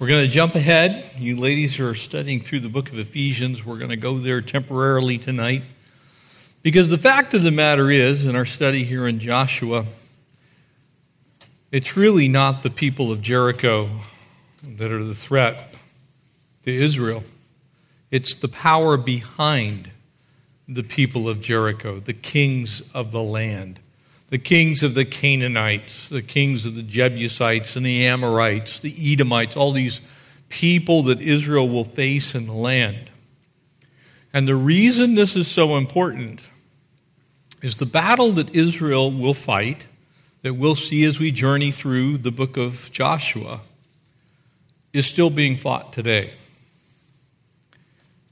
We're going to jump ahead. You ladies are studying through the book of Ephesians. We're going to go there temporarily tonight. Because the fact of the matter is, in our study here in Joshua, it's really not the people of Jericho that are the threat to Israel, it's the power behind the people of Jericho, the kings of the land the kings of the Canaanites, the kings of the Jebusites and the Amorites, the Edomites, all these people that Israel will face in the land. And the reason this is so important is the battle that Israel will fight, that we'll see as we journey through the book of Joshua, is still being fought today.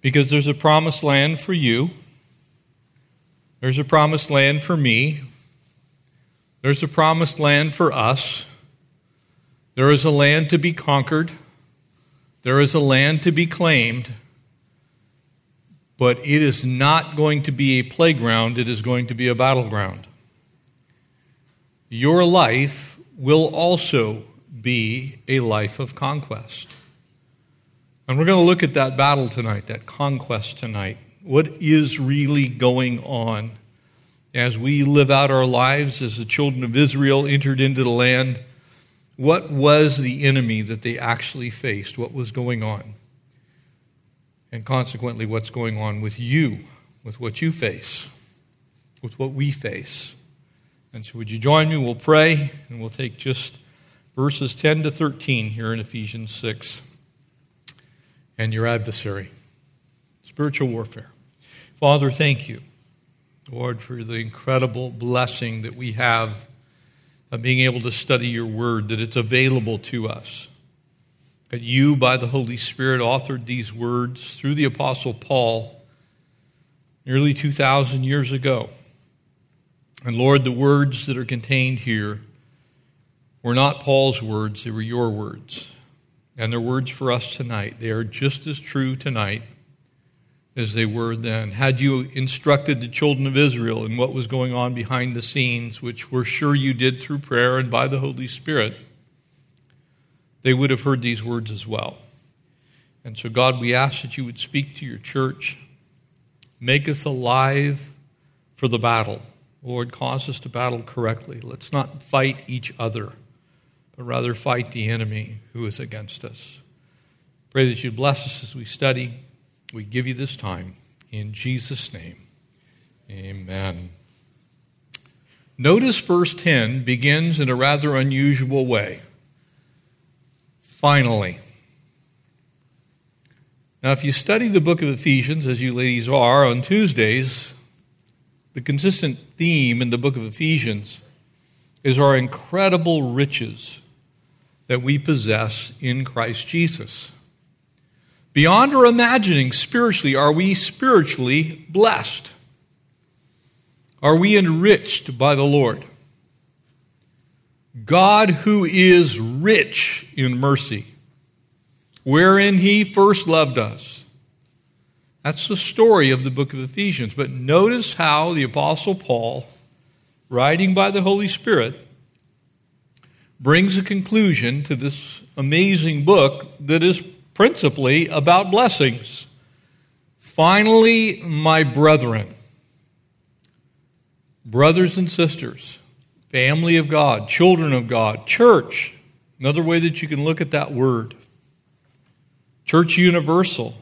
Because there's a promised land for you, there's a promised land for me, there's a promised land for us. There is a land to be conquered. There is a land to be claimed. But it is not going to be a playground, it is going to be a battleground. Your life will also be a life of conquest. And we're going to look at that battle tonight, that conquest tonight. What is really going on? As we live out our lives as the children of Israel entered into the land, what was the enemy that they actually faced? What was going on? And consequently, what's going on with you, with what you face, with what we face? And so, would you join me? We'll pray, and we'll take just verses 10 to 13 here in Ephesians 6 and your adversary. Spiritual warfare. Father, thank you Lord, for the incredible blessing that we have of being able to study your word, that it's available to us. That you, by the Holy Spirit, authored these words through the Apostle Paul nearly 2,000 years ago. And Lord, the words that are contained here were not Paul's words, they were your words. And they're words for us tonight. They are just as true tonight as they were then. Had you instructed the children of Israel in what was going on behind the scenes, which we're sure you did through prayer and by the Holy Spirit, they would have heard these words as well. And so, God, we ask that you would speak to your church, make us alive for the battle. Lord, cause us to battle correctly. Let's not fight each other, but rather fight the enemy who is against us. Pray that you bless us as we study. We give you this time in Jesus' name. Amen. Notice verse 10 begins in a rather unusual way. Finally. Now, if you study the book of Ephesians, as you ladies are on Tuesdays, the consistent theme in the book of Ephesians is our incredible riches that we possess in Christ Jesus. Beyond our imagining spiritually, are we spiritually blessed? Are we enriched by the Lord? God, who is rich in mercy, wherein he first loved us. That's the story of the book of Ephesians. But notice how the Apostle Paul, writing by the Holy Spirit, brings a conclusion to this amazing book that is principally about blessings. Finally, my brethren, brothers and sisters, family of God, children of God, church, another way that you can look at that word, church universal.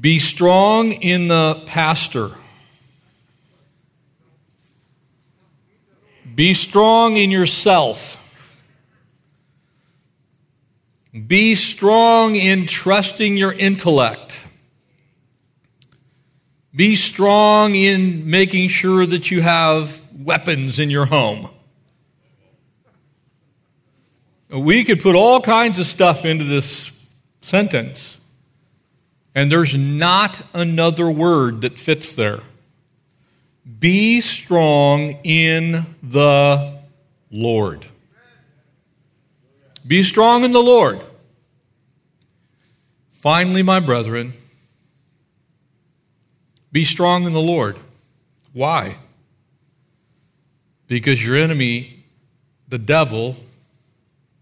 Be strong in the pastor. Be strong in yourself. Be strong in trusting your intellect. Be strong in making sure that you have weapons in your home. We could put all kinds of stuff into this sentence, and there's not another word that fits there. Be strong in the Lord. Be strong in the Lord. Finally, my brethren, be strong in the Lord. Why? Because your enemy, the devil,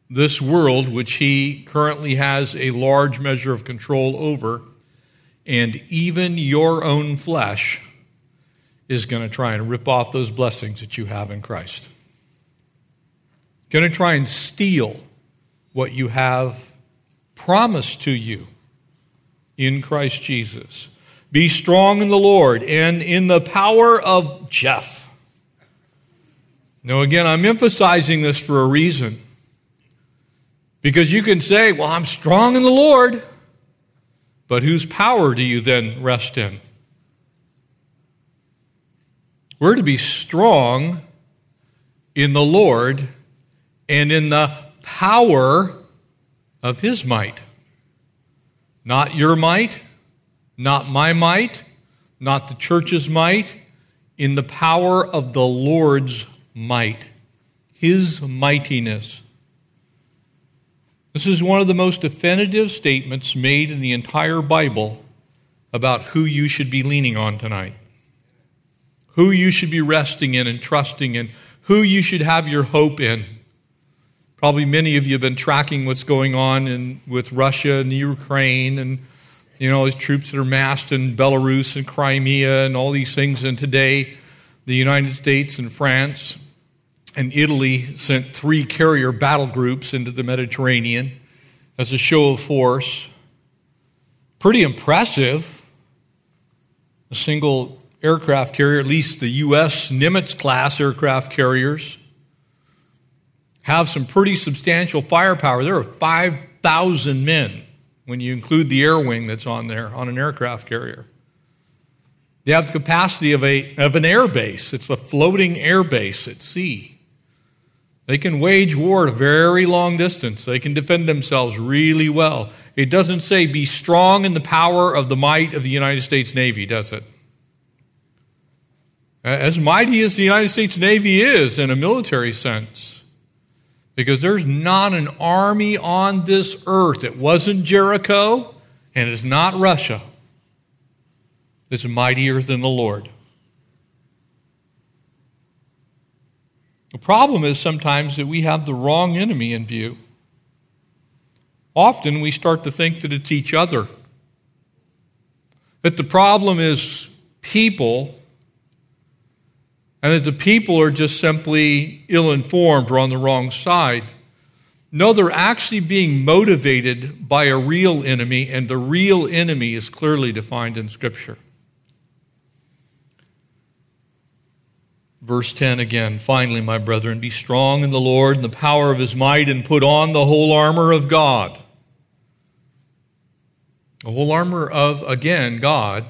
this world, which he currently has a large measure of control over, and even your own flesh is going to try and rip off those blessings that you have in Christ. Going to try and steal what you have promised to you in Christ Jesus. Be strong in the Lord and in the power of Jeff. Now, again, I'm emphasizing this for a reason. Because you can say, well, I'm strong in the Lord, but whose power do you then rest in? We're to be strong in the Lord and in the power of His might. Not your might, not my might, not the church's might, in the power of the Lord's might, His mightiness. This is one of the most definitive statements made in the entire Bible about who you should be leaning on tonight who you should be resting in and trusting in, who you should have your hope in. Probably many of you have been tracking what's going on in, with Russia and Ukraine and you know, these troops that are massed in Belarus and Crimea and all these things. And today, the United States and France and Italy sent three carrier battle groups into the Mediterranean as a show of force. Pretty impressive. A single aircraft carrier, at least the U.S. Nimitz class aircraft carriers, have some pretty substantial firepower. There are 5,000 men when you include the air wing that's on there on an aircraft carrier. They have the capacity of, a, of an air base, it's a floating air base at sea. They can wage war at a very long distance. They can defend themselves really well. It doesn't say be strong in the power of the might of the United States Navy, does it? As mighty as the United States Navy is in a military sense, because there's not an army on this earth, it wasn't Jericho and it's not Russia, that's mightier than the Lord. The problem is sometimes that we have the wrong enemy in view. Often we start to think that it's each other. That the problem is people and that the people are just simply ill informed or on the wrong side. No, they're actually being motivated by a real enemy, and the real enemy is clearly defined in Scripture. Verse 10 again Finally, my brethren, be strong in the Lord and the power of his might, and put on the whole armor of God. The whole armor of, again, God.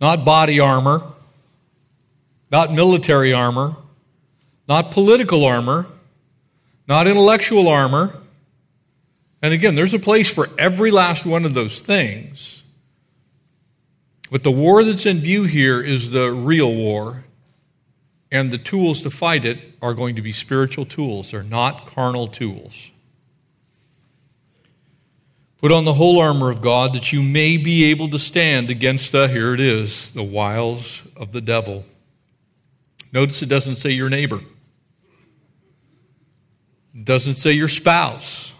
Not body armor, not military armor, not political armor, not intellectual armor. And again, there's a place for every last one of those things. But the war that's in view here is the real war, and the tools to fight it are going to be spiritual tools, they're not carnal tools. Put on the whole armor of God that you may be able to stand against the, here it is, the wiles of the devil. Notice it doesn't say your neighbor. It doesn't say your spouse.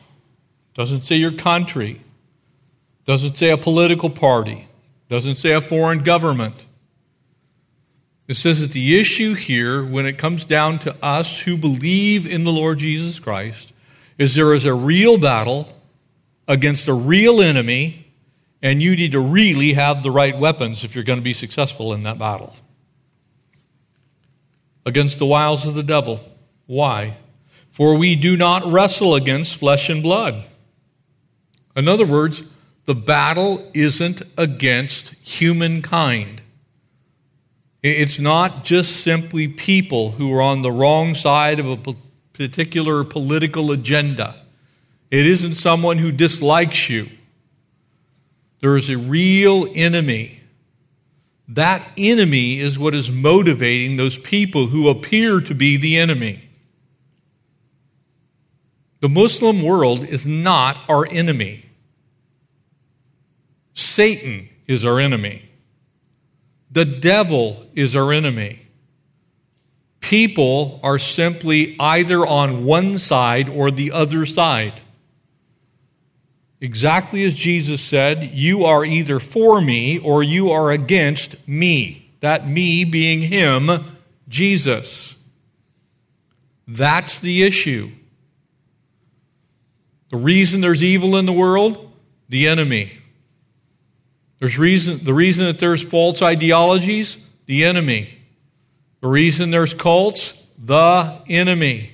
It doesn't say your country. It doesn't say a political party. Doesn't say a foreign government. It says that the issue here, when it comes down to us who believe in the Lord Jesus Christ, is there is a real battle against a real enemy, and you need to really have the right weapons if you're going to be successful in that battle against the wiles of the devil. Why? For we do not wrestle against flesh and blood. In other words, the battle isn't against humankind. It's not just simply people who are on the wrong side of a particular political agenda. It isn't someone who dislikes you. There is a real enemy. That enemy is what is motivating those people who appear to be the enemy. The Muslim world is not our enemy. Satan is our enemy. The devil is our enemy. People are simply either on one side or the other side. Exactly as Jesus said, you are either for me or you are against me. That me being him, Jesus. That's the issue. The reason there's evil in the world, the enemy. There's reason, the reason that there's false ideologies, the enemy. The reason there's cults, the enemy.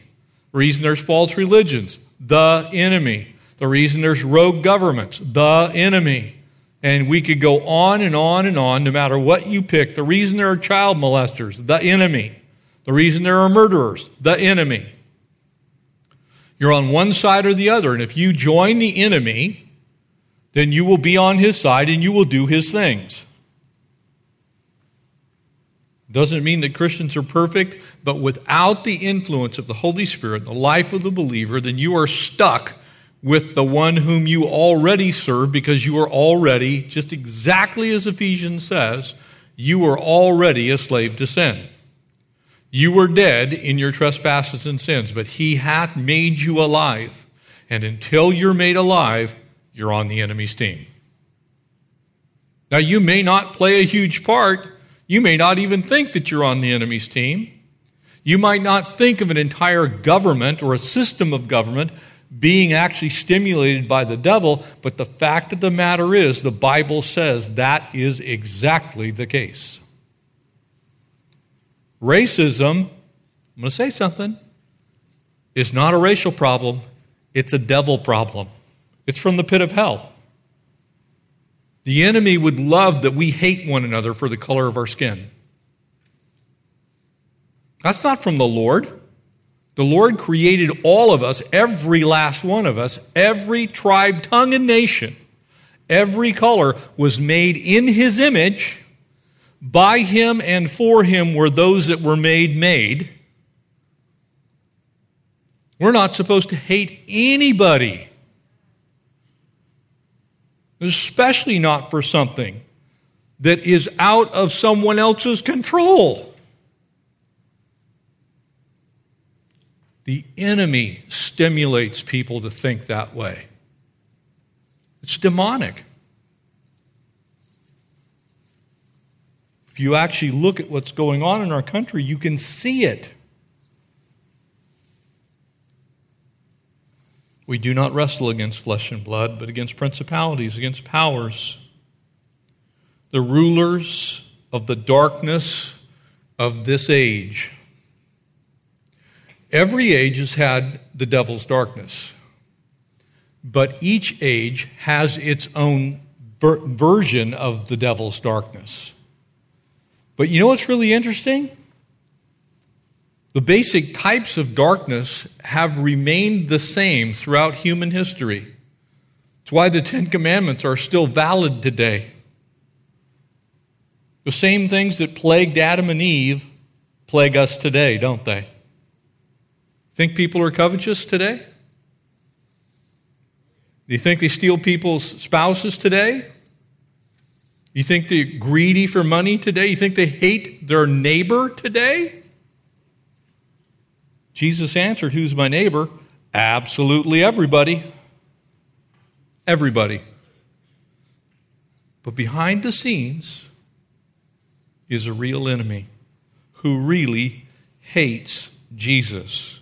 The reason there's false religions, the enemy. The reason there's rogue governments, the enemy. And we could go on and on and on, no matter what you pick. The reason there are child molesters, the enemy. The reason there are murderers, the enemy. You're on one side or the other. And if you join the enemy, then you will be on his side and you will do his things. Doesn't mean that Christians are perfect, but without the influence of the Holy Spirit the life of the believer, then you are stuck with the one whom you already serve because you are already, just exactly as Ephesians says, you are already a slave to sin. You were dead in your trespasses and sins, but he hath made you alive. And until you're made alive, you're on the enemy's team. Now, you may not play a huge part. You may not even think that you're on the enemy's team. You might not think of an entire government or a system of government being actually stimulated by the devil, but the fact of the matter is, the Bible says that is exactly the case. Racism, I'm going to say something, is not a racial problem, it's a devil problem. It's from the pit of hell. The enemy would love that we hate one another for the color of our skin. That's not from the Lord. The Lord created all of us, every last one of us, every tribe, tongue, and nation. Every color was made in His image. By Him and for Him were those that were made made. We're not supposed to hate anybody especially not for something that is out of someone else's control. The enemy stimulates people to think that way. It's demonic. If you actually look at what's going on in our country, you can see it. We do not wrestle against flesh and blood, but against principalities, against powers, the rulers of the darkness of this age. Every age has had the devil's darkness, but each age has its own ver- version of the devil's darkness. But you know what's really interesting? The basic types of darkness have remained the same throughout human history. It's why the Ten Commandments are still valid today. The same things that plagued Adam and Eve plague us today, don't they? Think people are covetous today? Do you think they steal people's spouses today? You think they're greedy for money today? You think they hate their neighbor today? Jesus answered, Who's my neighbor? Absolutely everybody. Everybody. But behind the scenes is a real enemy who really hates Jesus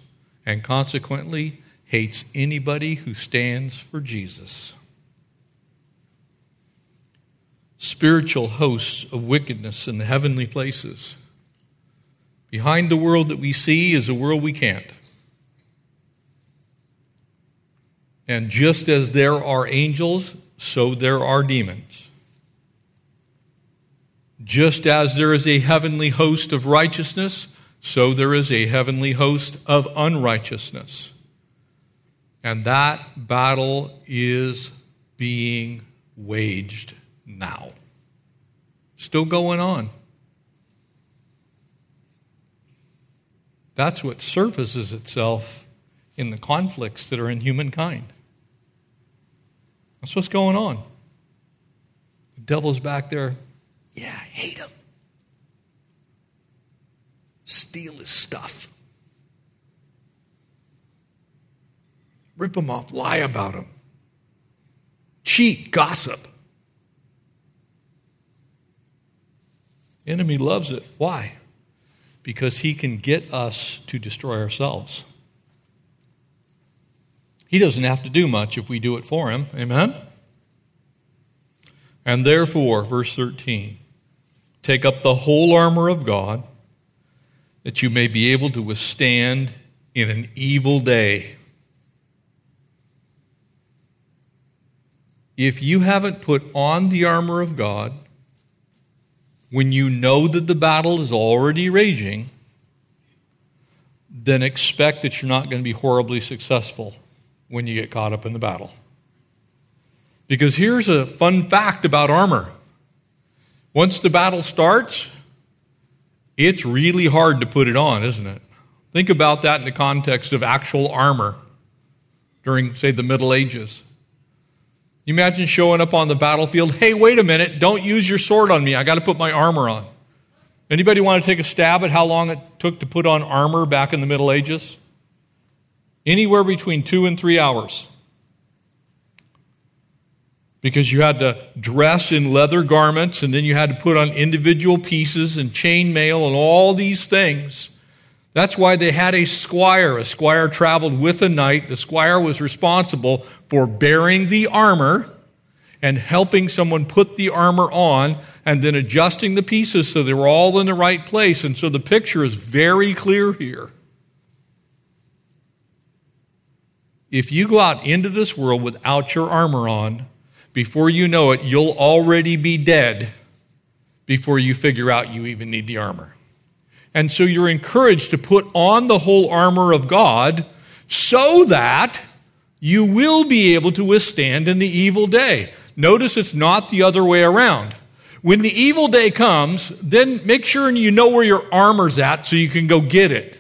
and consequently hates anybody who stands for Jesus. Spiritual hosts of wickedness in the heavenly places Behind the world that we see is a world we can't. And just as there are angels, so there are demons. Just as there is a heavenly host of righteousness, so there is a heavenly host of unrighteousness. And that battle is being waged now. Still going on. That's what surfaces itself in the conflicts that are in humankind. That's what's going on. The devil's back there. Yeah, I hate him. Steal his stuff. Rip him off, lie about him. Cheat, gossip. Enemy loves it. Why? Because he can get us to destroy ourselves. He doesn't have to do much if we do it for him. Amen? And therefore, verse 13, take up the whole armor of God that you may be able to withstand in an evil day. If you haven't put on the armor of God, when you know that the battle is already raging, then expect that you're not going to be horribly successful when you get caught up in the battle. Because here's a fun fact about armor once the battle starts, it's really hard to put it on, isn't it? Think about that in the context of actual armor during, say, the Middle Ages. You imagine showing up on the battlefield, hey, wait a minute, don't use your sword on me. I got to put my armor on. Anybody want to take a stab at how long it took to put on armor back in the Middle Ages? Anywhere between two and three hours. Because you had to dress in leather garments and then you had to put on individual pieces and chain mail and all these things. That's why they had a squire. A squire traveled with a knight. The squire was responsible for bearing the armor and helping someone put the armor on and then adjusting the pieces so they were all in the right place. And so the picture is very clear here. If you go out into this world without your armor on, before you know it, you'll already be dead before you figure out you even need the armor. And so you're encouraged to put on the whole armor of God so that you will be able to withstand in the evil day. Notice it's not the other way around. When the evil day comes, then make sure you know where your armor's at so you can go get it.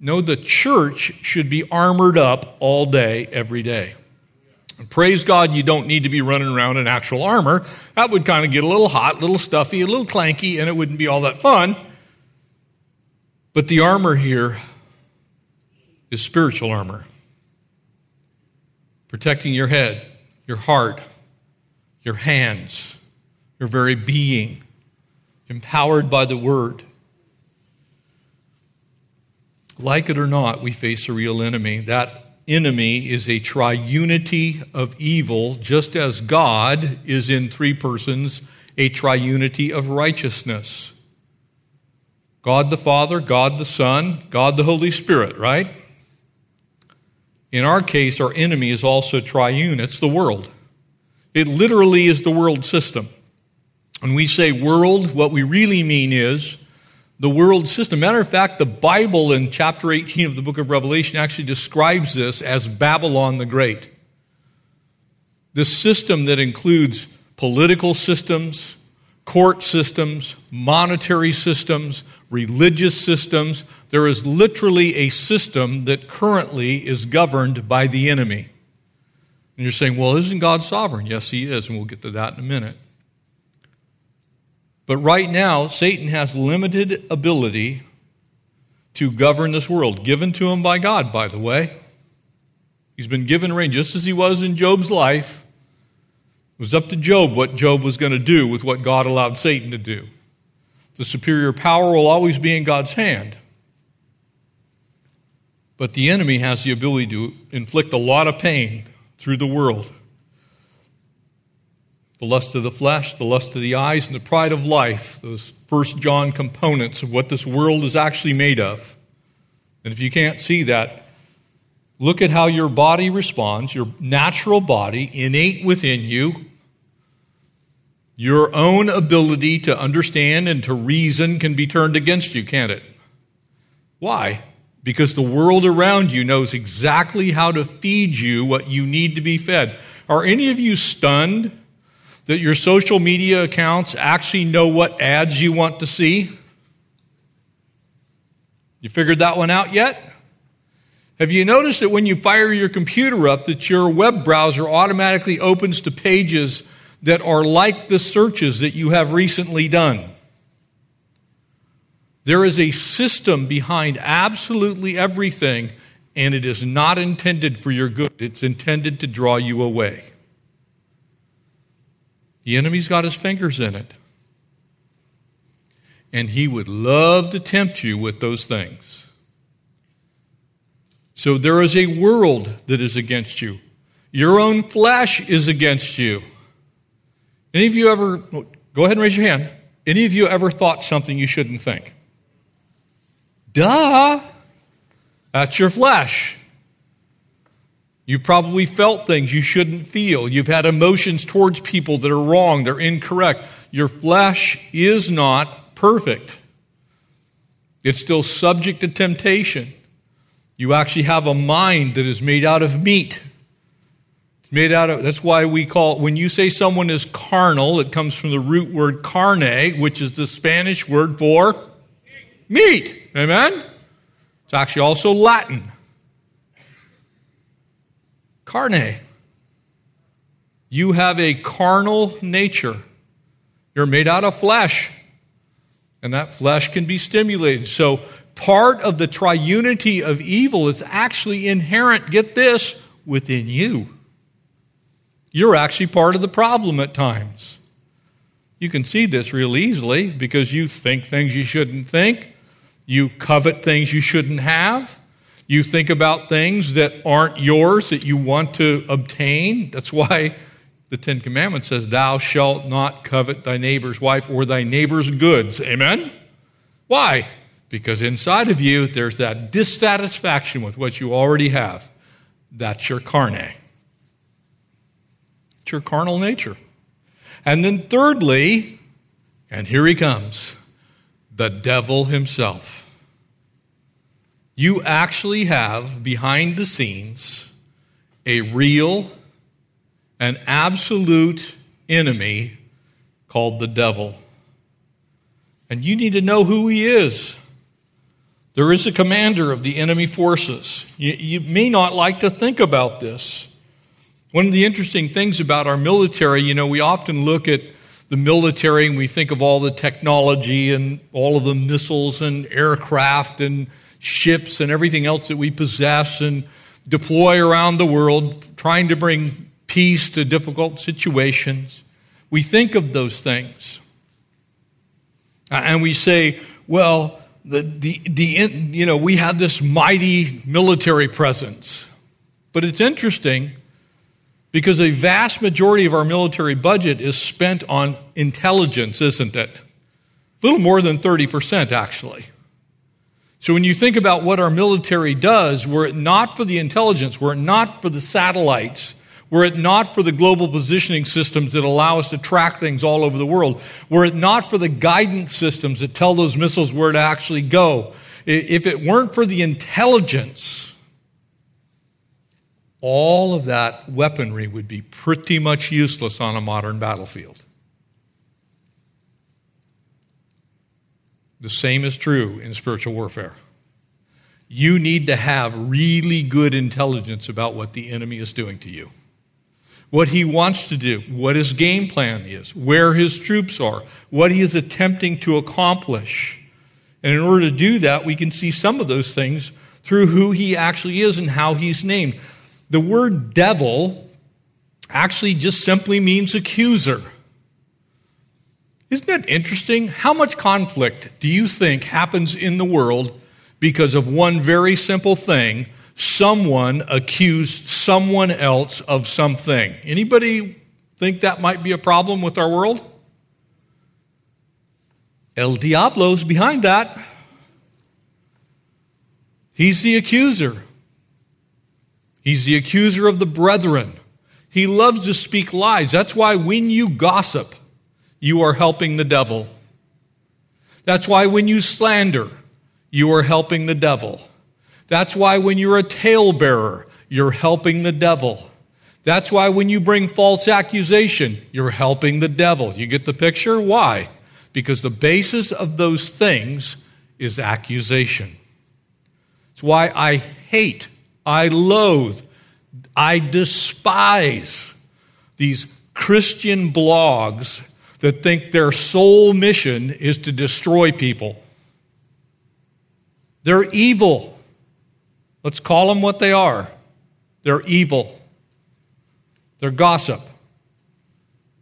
No, the church should be armored up all day, every day. Praise God, you don't need to be running around in actual armor. That would kind of get a little hot, a little stuffy, a little clanky, and it wouldn't be all that fun. But the armor here is spiritual armor, protecting your head, your heart, your hands, your very being, empowered by the word. Like it or not, we face a real enemy. That enemy is a triunity of evil, just as God is in three persons, a triunity of righteousness. God the Father, God the Son, God the Holy Spirit, right? In our case, our enemy is also triune. It's the world. It literally is the world system. When we say world, what we really mean is the world system. Matter of fact, the Bible in chapter 18 of the book of Revelation actually describes this as Babylon the Great. This system that includes political systems, court systems, monetary systems, religious systems. There is literally a system that currently is governed by the enemy. And you're saying, well, isn't God sovereign? Yes, He is, and we'll get to that in a minute. But right now, Satan has limited ability to govern this world, given to him by God, by the way. He's been given reign just as he was in Job's life. It was up to Job what Job was going to do with what God allowed Satan to do. The superior power will always be in God's hand. But the enemy has the ability to inflict a lot of pain through the world the lust of the flesh, the lust of the eyes, and the pride of life, those first John components of what this world is actually made of. And if you can't see that, look at how your body responds, your natural body, innate within you. Your own ability to understand and to reason can be turned against you, can't it? Why? Because the world around you knows exactly how to feed you what you need to be fed. Are any of you stunned that your social media accounts actually know what ads you want to see? You figured that one out yet? Have you noticed that when you fire your computer up that your web browser automatically opens to pages that are like the searches that you have recently done? There is a system behind absolutely everything, and it is not intended for your good. It's intended to draw you away. The enemy's got his fingers in it. And he would love to tempt you with those things. So there is a world that is against you. Your own flesh is against you. Any of you ever, go ahead and raise your hand. Any of you ever thought something you shouldn't think? Duh! That's your flesh. You've probably felt things you shouldn't feel. You've had emotions towards people that are wrong, they're incorrect. Your flesh is not perfect, it's still subject to temptation. You actually have a mind that is made out of meat. It's made out of, that's why we call, when you say someone is carnal, it comes from the root word carne, which is the Spanish word for meat. Amen? It's actually also Latin. Carne. You have a carnal nature. You're made out of flesh. And that flesh can be stimulated. So part of the triunity of evil is actually inherent, get this, within you. You're actually part of the problem at times. You can see this real easily because you think things you shouldn't think, you covet things you shouldn't have. You think about things that aren't yours that you want to obtain. That's why the Ten Commandments says, Thou shalt not covet thy neighbor's wife or thy neighbor's goods. Amen? Why? Because inside of you, there's that dissatisfaction with what you already have. That's your carne. It's your carnal nature. And then, thirdly, and here he comes the devil himself. You actually have behind the scenes a real and absolute enemy called the devil. And you need to know who he is. There is a commander of the enemy forces. You, you, may not like to think about this. One of the interesting things about our military, you know, we often look at the military and we think of all the technology and all of the missiles and aircraft and ships and everything else that we possess and deploy around the world, trying to bring peace to difficult situations. We think of those things. And we say, well, the, the, the, you know, we have this mighty military presence. But it's interesting because a vast majority of our military budget is spent on intelligence, isn't it? A little more than 30%, actually. So when you think about what our military does, were it not for the intelligence, were it not for the satellites, were it not for the global positioning systems that allow us to track things all over the world, were it not for the guidance systems that tell those missiles where to actually go, if it weren't for the intelligence, all of that weaponry would be pretty much useless on a modern battlefield. The same is true in spiritual warfare. You need to have really good intelligence about what the enemy is doing to you what he wants to do, what his game plan is, where his troops are, what he is attempting to accomplish. And in order to do that, we can see some of those things through who he actually is and how he's named. The word devil actually just simply means accuser. Isn't that interesting? How much conflict do you think happens in the world because of one very simple thing someone accused someone else of something. Anybody think that might be a problem with our world? El Diablo's behind that. He's the accuser. He's the accuser of the brethren. He loves to speak lies. That's why when you gossip, you are helping the devil. That's why when you slander, you are helping the devil. That's why when you're a talebearer, you're helping the devil. That's why when you bring false accusation, you're helping the devil. You get the picture? Why? Because the basis of those things is accusation. It's why I hate, I loathe, I despise these Christian blogs that think their sole mission is to destroy people. They're evil. Let's call them what they are. They're evil. They're gossip.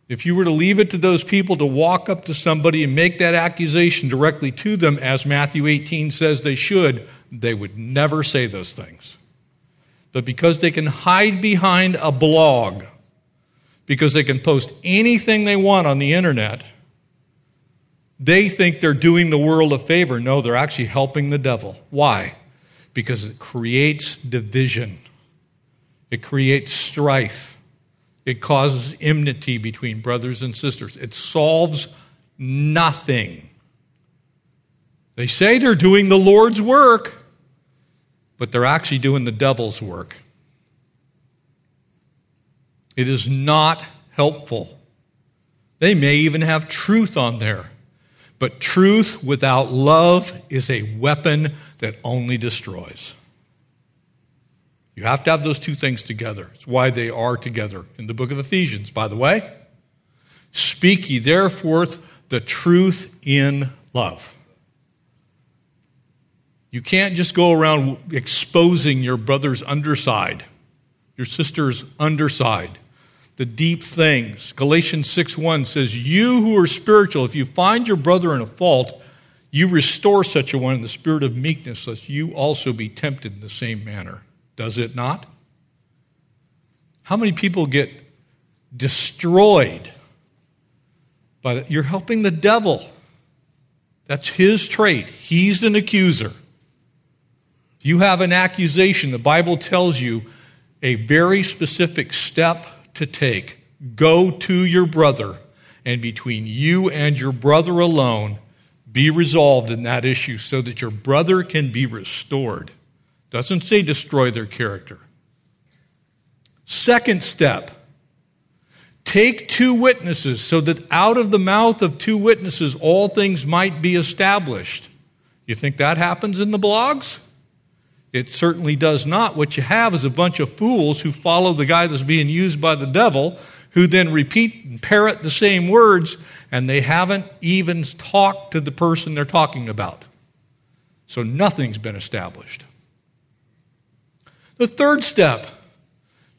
If you were to leave it to those people to walk up to somebody and make that accusation directly to them, as Matthew 18 says they should, they would never say those things. But because they can hide behind a blog, because they can post anything they want on the internet, they think they're doing the world a favor. No, they're actually helping the devil. Why? Because it creates division, it creates strife, it causes enmity between brothers and sisters, it solves nothing. They say they're doing the Lord's work, but they're actually doing the devil's work. It is not helpful. They may even have truth on there. But truth without love is a weapon that only destroys. You have to have those two things together. It's why they are together in the book of Ephesians, by the way. Speak ye therefore the truth in love. You can't just go around exposing your brother's underside, your sister's underside the deep things. Galatians 6:1 says, "You who are spiritual, if you find your brother in a fault, you restore such a one in the spirit of meekness, lest you also be tempted in the same manner." Does it not? How many people get destroyed by that? You're helping the devil. That's his trait. He's an accuser. You have an accusation. The Bible tells you a very specific step to take. Go to your brother, and between you and your brother alone, be resolved in that issue so that your brother can be restored. Doesn't say destroy their character. Second step take two witnesses so that out of the mouth of two witnesses all things might be established. You think that happens in the blogs? It certainly does not. What you have is a bunch of fools who follow the guy that's being used by the devil, who then repeat and parrot the same words, and they haven't even talked to the person they're talking about. So nothing's been established. The third step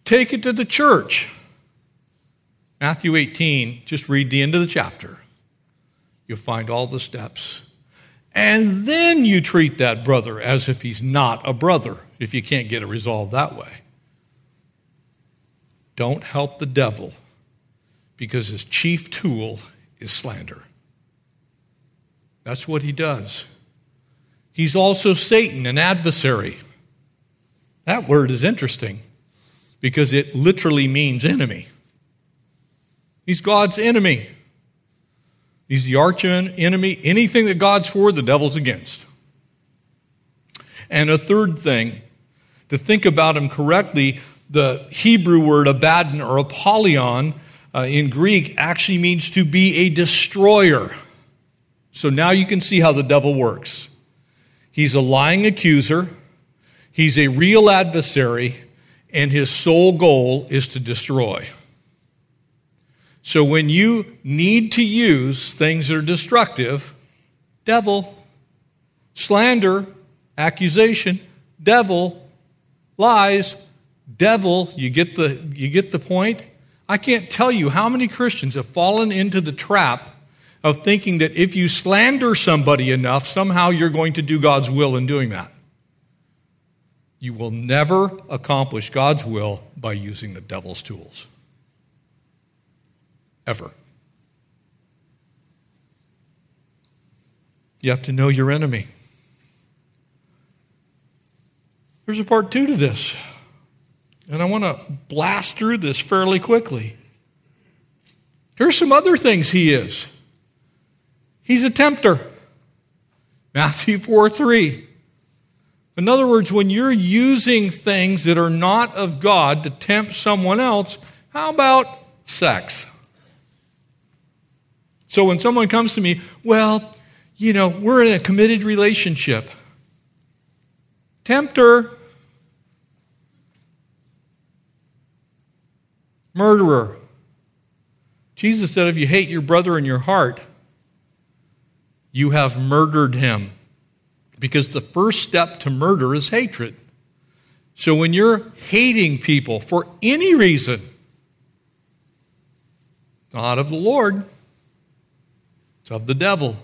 take it to the church. Matthew 18, just read the end of the chapter. You'll find all the steps and then you treat that brother as if he's not a brother, if you can't get it resolved that way. Don't help the devil because his chief tool is slander. That's what he does. He's also Satan, an adversary. That word is interesting because it literally means enemy. He's God's enemy. He's the arch enemy. Anything that God's for, the devil's against. And a third thing, to think about him correctly, the Hebrew word Abaddon or Apollyon uh, in Greek actually means to be a destroyer. So now you can see how the devil works. He's a lying accuser, he's a real adversary, and his sole goal is to destroy. So when you need to use things that are destructive, devil, slander, accusation, devil, lies, devil, you get the you get the point? I can't tell you how many Christians have fallen into the trap of thinking that if you slander somebody enough, somehow you're going to do God's will in doing that. You will never accomplish God's will by using the devil's tools ever. You have to know your enemy. There's a part two to this, and I want to blast through this fairly quickly. Here's some other things he is he's a tempter. Matthew 4 3. In other words, when you're using things that are not of God to tempt someone else, how about sex? So when someone comes to me, well, you know, we're in a committed relationship. Tempter, murderer. Jesus said, if you hate your brother in your heart, you have murdered him. Because the first step to murder is hatred. So when you're hating people for any reason, not of the Lord, it's of the devil.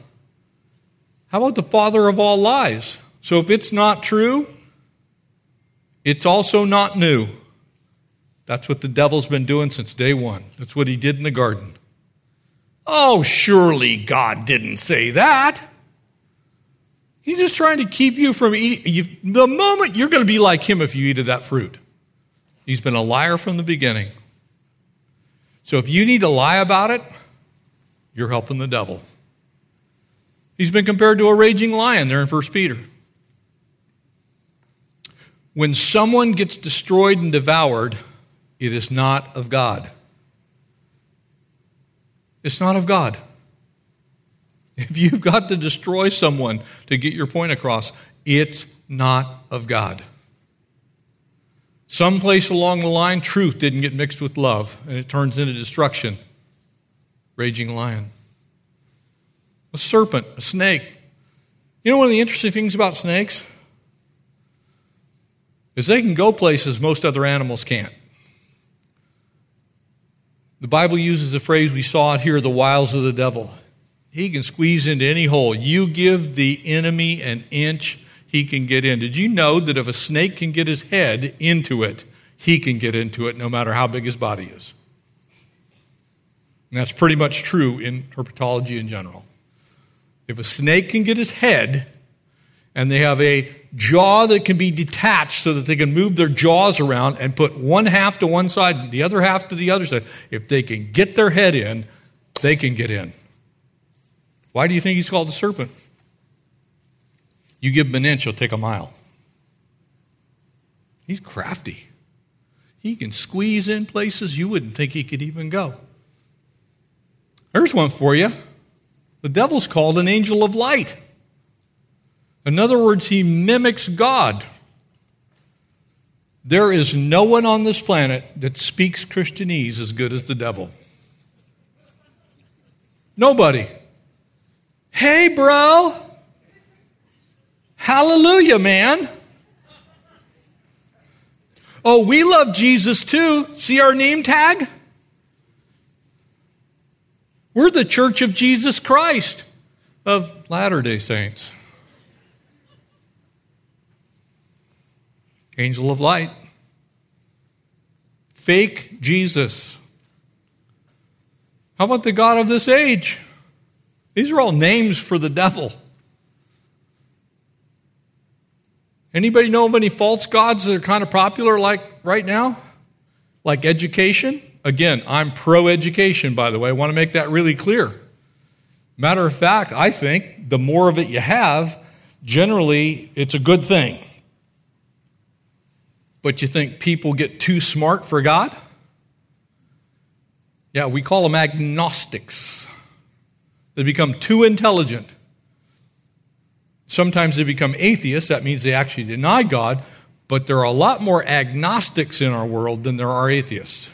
How about the father of all lies? So if it's not true, it's also not new. That's what the devil's been doing since day one. That's what he did in the garden. Oh, surely God didn't say that. He's just trying to keep you from eating. You, the moment you're going to be like him if you eat of that fruit. He's been a liar from the beginning. So if you need to lie about it, you're helping the devil. He's been compared to a raging lion there in 1 Peter. When someone gets destroyed and devoured, it is not of God. It's not of God. If you've got to destroy someone to get your point across, it's not of God. Someplace along the line, truth didn't get mixed with love, and it turns into destruction. Raging lion. A serpent, a snake. You know one of the interesting things about snakes? Is they can go places most other animals can't. The Bible uses the phrase we saw it here the wiles of the devil. He can squeeze into any hole. You give the enemy an inch, he can get in. Did you know that if a snake can get his head into it, he can get into it no matter how big his body is? And that's pretty much true in herpetology in general. If a snake can get his head and they have a jaw that can be detached so that they can move their jaws around and put one half to one side and the other half to the other side. If they can get their head in, they can get in. Why do you think he's called the serpent? You give him an inch, he'll take a mile. He's crafty. He can squeeze in places you wouldn't think he could even go. There's one for you. The devil's called an angel of light. In other words, he mimics God. There is no one on this planet that speaks Christianese as good as the devil. Nobody. Hey, bro. Hallelujah, man. Oh, we love Jesus too. See our name tag? We're the Church of Jesus Christ of Latter day Saints. angel of light, fake Jesus. How about the God of this age? These are all names for the devil. Anybody know of any false gods that are kind of popular like right now? Like education? Again, I'm pro education, by the way. I want to make that really clear. Matter of fact, I think the more of it you have, generally, it's a good thing. But you think people get too smart for God? Yeah, we call them agnostics. They become too intelligent. Sometimes they become atheists. That means they actually deny God. But there are a lot more agnostics in our world than there are atheists.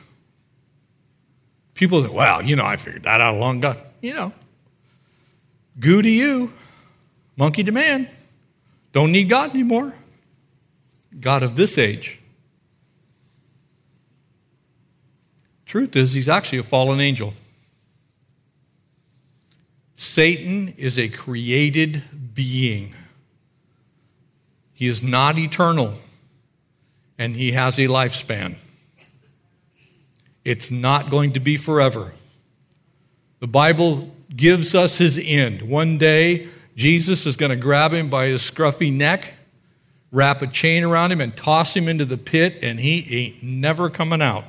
People that, well, you know, I figured that out a long ago. You know, goo to you, monkey to man. Don't need God anymore. God of this age. Truth is, he's actually a fallen angel. Satan is a created being. He is not eternal, and he has a lifespan. It's not going to be forever. The Bible gives us his end. One day, Jesus is going to grab him by his scruffy neck, wrap a chain around him, and toss him into the pit, and he ain't never coming out.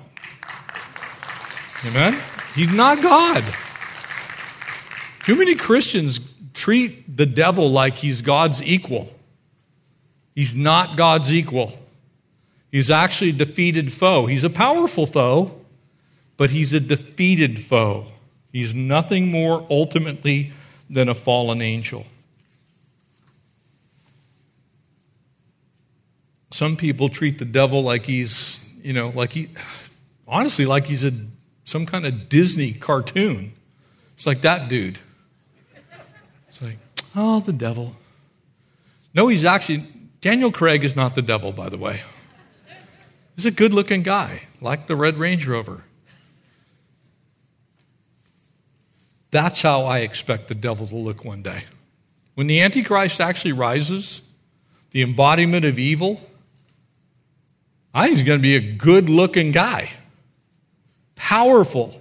Amen? He's not God. Too many Christians treat the devil like he's God's equal. He's not God's equal. He's actually a defeated foe. He's a powerful foe, but he's a defeated foe. He's nothing more ultimately than a fallen angel. Some people treat the devil like he's, you know, like he, honestly, like he's a, some kind of Disney cartoon. It's like that dude. It's like, oh, the devil. No, he's actually, Daniel Craig is not the devil, by the way. He's a good looking guy, like the Red Range Rover. That's how I expect the devil to look one day. When the Antichrist actually rises, the embodiment of evil, I think he's going to be a good looking guy, powerful,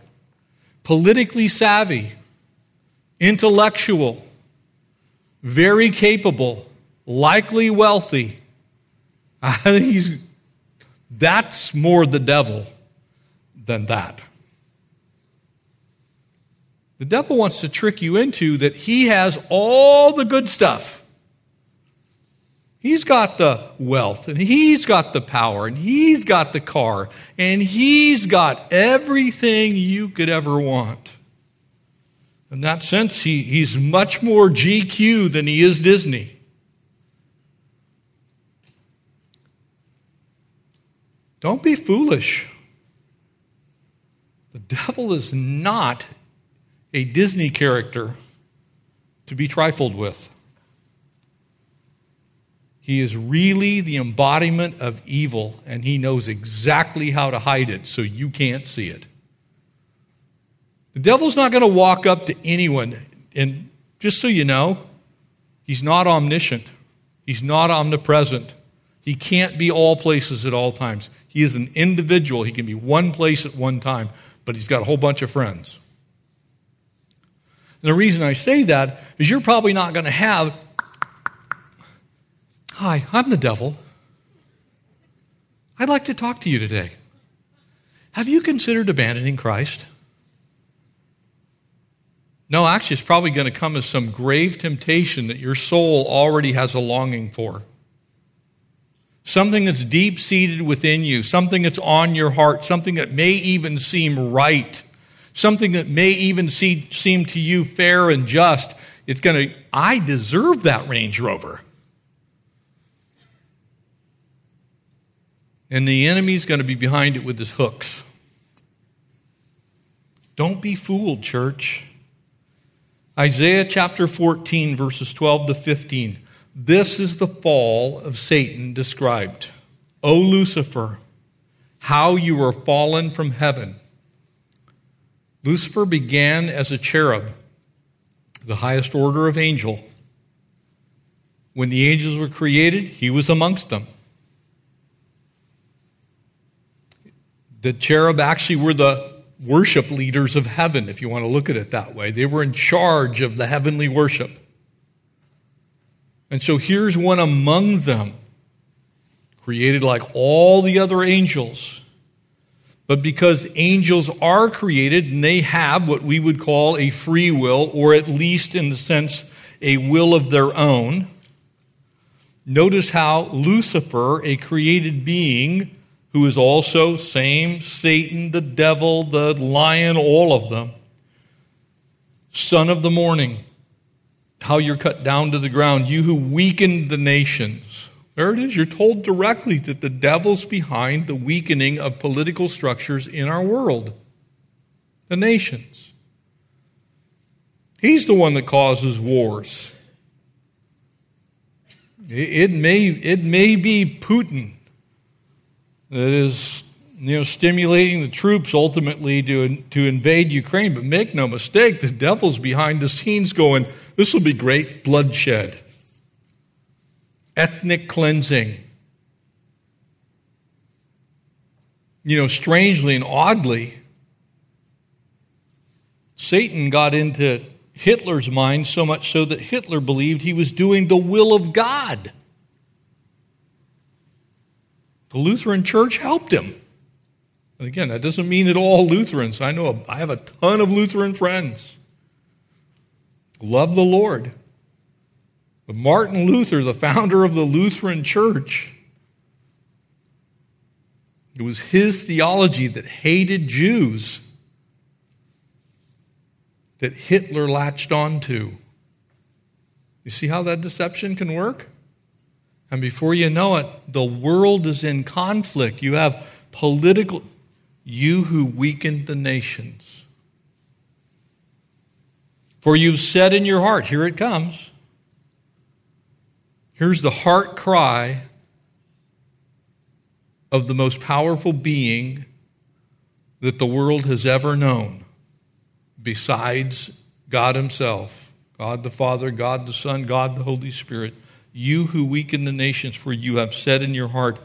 politically savvy, intellectual, very capable, likely wealthy. I think he's, that's more the devil than that. The devil wants to trick you into that he has all the good stuff. He's got the wealth, and he's got the power, and he's got the car, and he's got everything you could ever want. In that sense, he, he's much more GQ than he is Disney. Don't be foolish. The devil is not a Disney character to be trifled with. He is really the embodiment of evil, and he knows exactly how to hide it so you can't see it. The devil's not going to walk up to anyone, and just so you know, he's not omniscient, he's not omnipresent. He can't be all places at all times. He is an individual. He can be one place at one time, but he's got a whole bunch of friends. And the reason I say that is you're probably not going to have, Hi, I'm the devil. I'd like to talk to you today. Have you considered abandoning Christ? No, actually, it's probably going to come as some grave temptation that your soul already has a longing for. Something that's deep seated within you, something that's on your heart, something that may even seem right something that may even see, seem to you fair and just, it's going to, I deserve that Range Rover. And the enemy's going to be behind it with his hooks. Don't be fooled, church. Isaiah chapter 14, verses 12 to 15. This is the fall of Satan described. O Lucifer, how you were fallen from heaven. Lucifer began as a cherub, the highest order of angel. When the angels were created, he was amongst them. The cherub actually were the worship leaders of heaven, if you want to look at it that way. They were in charge of the heavenly worship. And so here's one among them, created like all the other angels but because angels are created and they have what we would call a free will, or at least in the sense a will of their own, notice how Lucifer, a created being, who is also same Satan, the devil, the lion, all of them, son of the morning, how you're cut down to the ground, you who weakened the nations. There it is. You're told directly that the devil's behind the weakening of political structures in our world, the nations. He's the one that causes wars. It may, it may be Putin that is you know, stimulating the troops ultimately to, to invade Ukraine. But make no mistake, the devil's behind the scenes going, this will be great bloodshed ethnic cleansing. You know, strangely and oddly, Satan got into Hitler's mind so much so that Hitler believed he was doing the will of God. The Lutheran Church helped him. And again, that doesn't mean that all Lutherans. I know I have a ton of Lutheran friends. Love the Lord. But Martin Luther, the founder of the Lutheran Church, it was his theology that hated Jews that Hitler latched onto. You see how that deception can work? And before you know it, the world is in conflict. You have political, you who weakened the nations. For you've said in your heart, here it comes. Here's the heart cry of the most powerful being that the world has ever known, besides God Himself God the Father, God the Son, God the Holy Spirit. You who weaken the nations, for you have said in your heart,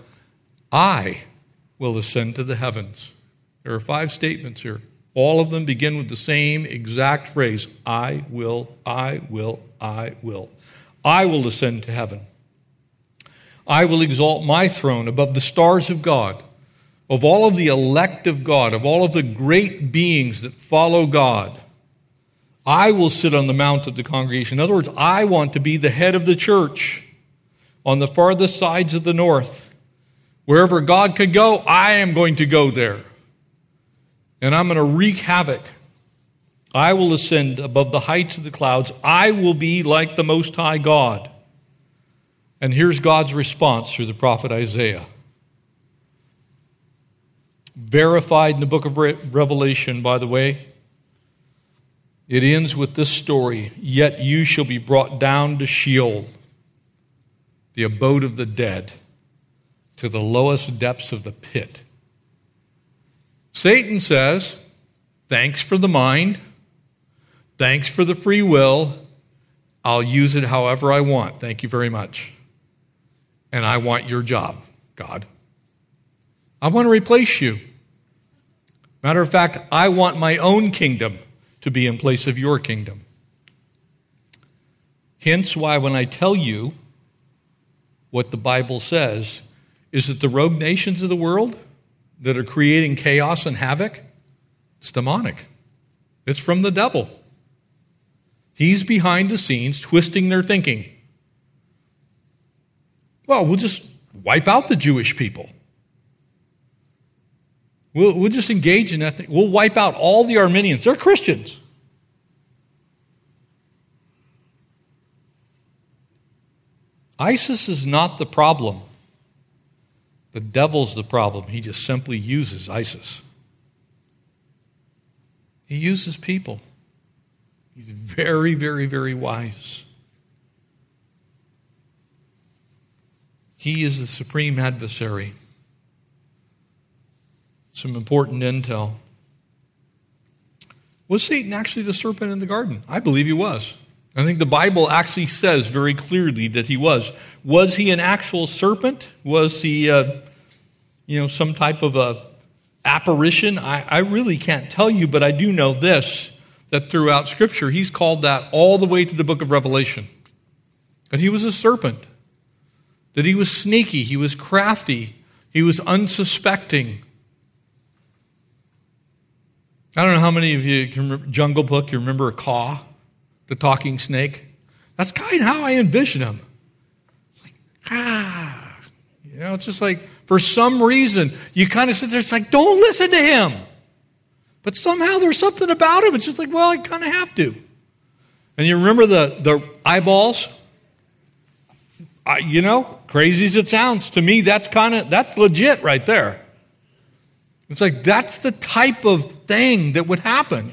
I will ascend to the heavens. There are five statements here. All of them begin with the same exact phrase I will, I will, I will. I will ascend to heaven. I will exalt my throne above the stars of God, of all of the elect of God, of all of the great beings that follow God. I will sit on the mount of the congregation. In other words, I want to be the head of the church on the farthest sides of the north. Wherever God could go, I am going to go there. And I'm going to wreak havoc. I will ascend above the heights of the clouds. I will be like the Most High God. And here's God's response through the prophet Isaiah. Verified in the book of Revelation, by the way. It ends with this story Yet you shall be brought down to Sheol, the abode of the dead, to the lowest depths of the pit. Satan says, Thanks for the mind. Thanks for the free will. I'll use it however I want. Thank you very much. And I want your job, God. I want to replace you. Matter of fact, I want my own kingdom to be in place of your kingdom. Hence, why when I tell you what the Bible says, is that the rogue nations of the world that are creating chaos and havoc, it's demonic. It's from the devil. He's behind the scenes twisting their thinking. Well, we'll just wipe out the Jewish people. We'll, we'll just engage in that. We'll wipe out all the Armenians. They're Christians. ISIS is not the problem. The devil's the problem. He just simply uses ISIS. He uses people. He's very, very, very wise. He is the supreme adversary some important intel. Was Satan actually the serpent in the garden? I believe he was. I think the Bible actually says very clearly that he was. Was he an actual serpent? Was he, uh, you know, some type of a apparition? I, I really can't tell you, but I do know this that throughout Scripture, he's called that all the way to the book of Revelation. That he was a serpent, that he was sneaky, he was crafty, he was unsuspecting, I don't know how many of you can Jungle Book, you remember Kaa, the talking snake? That's kind of how I envision him. It's like, ah. You know, it's just like, for some reason, you kind of sit there, it's like, don't listen to him. But somehow there's something about him. It's just like, well, I kind of have to. And you remember the, the eyeballs? I, you know, crazy as it sounds, to me, that's kind of, that's legit right there. It's like that's the type of thing that would happen.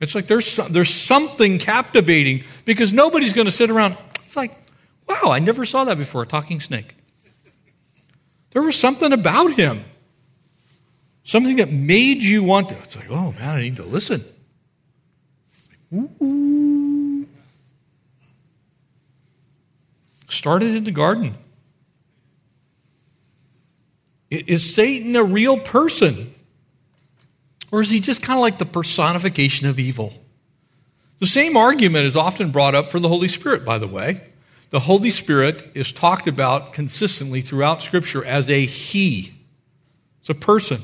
It's like there's, there's something captivating because nobody's going to sit around. It's like, wow, I never saw that before a talking snake. There was something about him, something that made you want to. It's like, oh man, I need to listen. Ooh. Started in the garden. Is Satan a real person? Or is he just kind of like the personification of evil? The same argument is often brought up for the Holy Spirit, by the way. The Holy Spirit is talked about consistently throughout Scripture as a He. It's a person.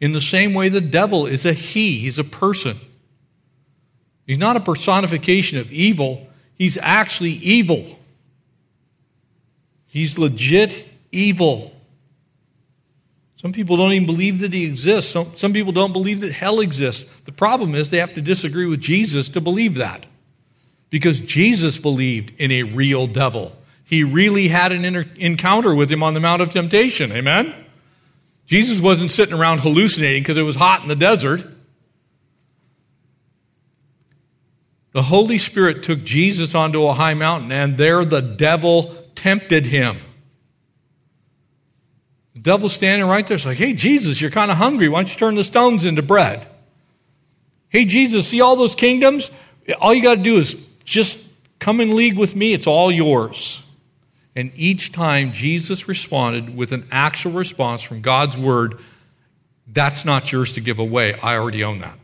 In the same way, the devil is a he, he's a person. He's not a personification of evil, he's actually evil. He's legit evil. Some people don't even believe that he exists. Some, some people don't believe that hell exists. The problem is they have to disagree with Jesus to believe that. Because Jesus believed in a real devil. He really had an inter- encounter with him on the Mount of Temptation. Amen? Jesus wasn't sitting around hallucinating because it was hot in the desert. The Holy Spirit took Jesus onto a high mountain, and there the devil tempted him. The devil's standing right there. It's like, hey, Jesus, you're kind of hungry. Why don't you turn the stones into bread? Hey, Jesus, see all those kingdoms? All you got to do is just come in league with me. It's all yours. And each time Jesus responded with an actual response from God's word, that's not yours to give away. I already own that.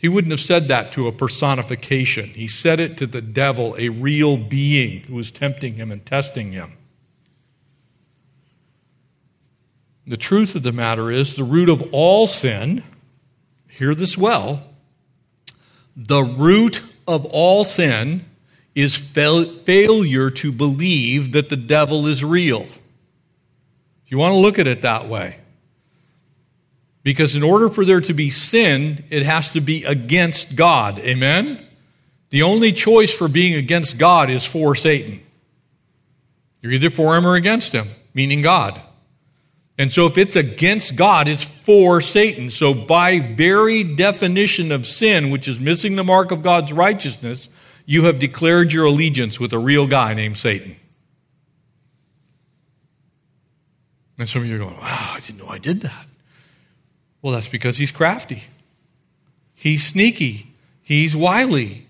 He wouldn't have said that to a personification. He said it to the devil, a real being who was tempting him and testing him. The truth of the matter is the root of all sin, hear this well, the root of all sin is fail- failure to believe that the devil is real. If You want to look at it that way. Because in order for there to be sin, it has to be against God. Amen? The only choice for being against God is for Satan. You're either for him or against him, meaning God. And so if it's against God, it's for Satan. So by very definition of sin, which is missing the mark of God's righteousness, you have declared your allegiance with a real guy named Satan. And some of you are going, wow, I didn't know I did that. Well, that's because he's crafty. He's sneaky. He's wily.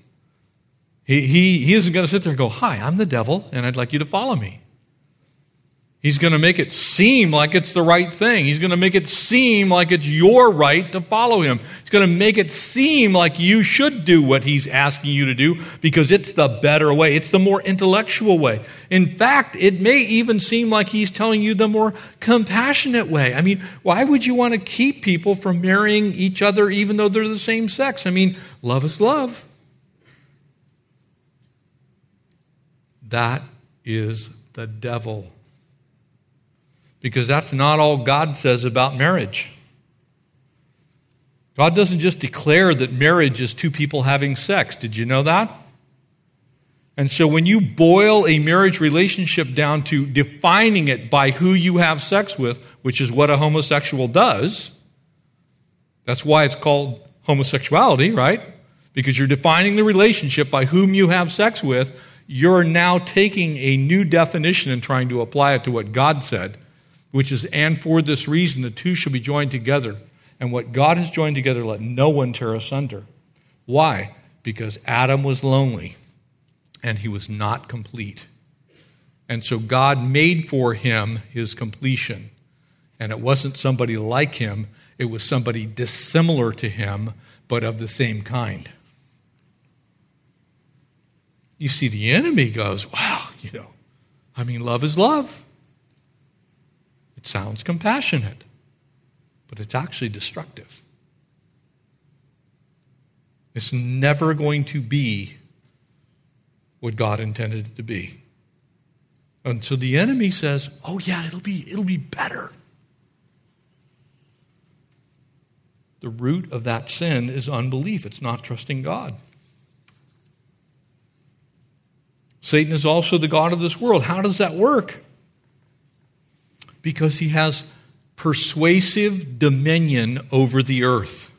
He, he, he isn't going to sit there and go, Hi, I'm the devil, and I'd like you to follow me. He's going to make it seem like it's the right thing. He's going to make it seem like it's your right to follow him. He's going to make it seem like you should do what he's asking you to do because it's the better way. It's the more intellectual way. In fact, it may even seem like he's telling you the more compassionate way. I mean, why would you want to keep people from marrying each other even though they're the same sex? I mean, love is love. That is the devil because that's not all God says about marriage. God doesn't just declare that marriage is two people having sex. Did you know that? And so when you boil a marriage relationship down to defining it by who you have sex with, which is what a homosexual does, that's why it's called homosexuality, right? Because you're defining the relationship by whom you have sex with, you're now taking a new definition and trying to apply it to what God said which is, and for this reason, the two shall be joined together. And what God has joined together, let no one tear asunder. Why? Because Adam was lonely and he was not complete. And so God made for him his completion. And it wasn't somebody like him, it was somebody dissimilar to him, but of the same kind. You see, the enemy goes, wow, you know, I mean, love is love. Sounds compassionate, but it's actually destructive. It's never going to be what God intended it to be. And so the enemy says, "Oh yeah, it'll be it'll be better." The root of that sin is unbelief. It's not trusting God. Satan is also the God of this world. How does that work? Because he has persuasive dominion over the earth.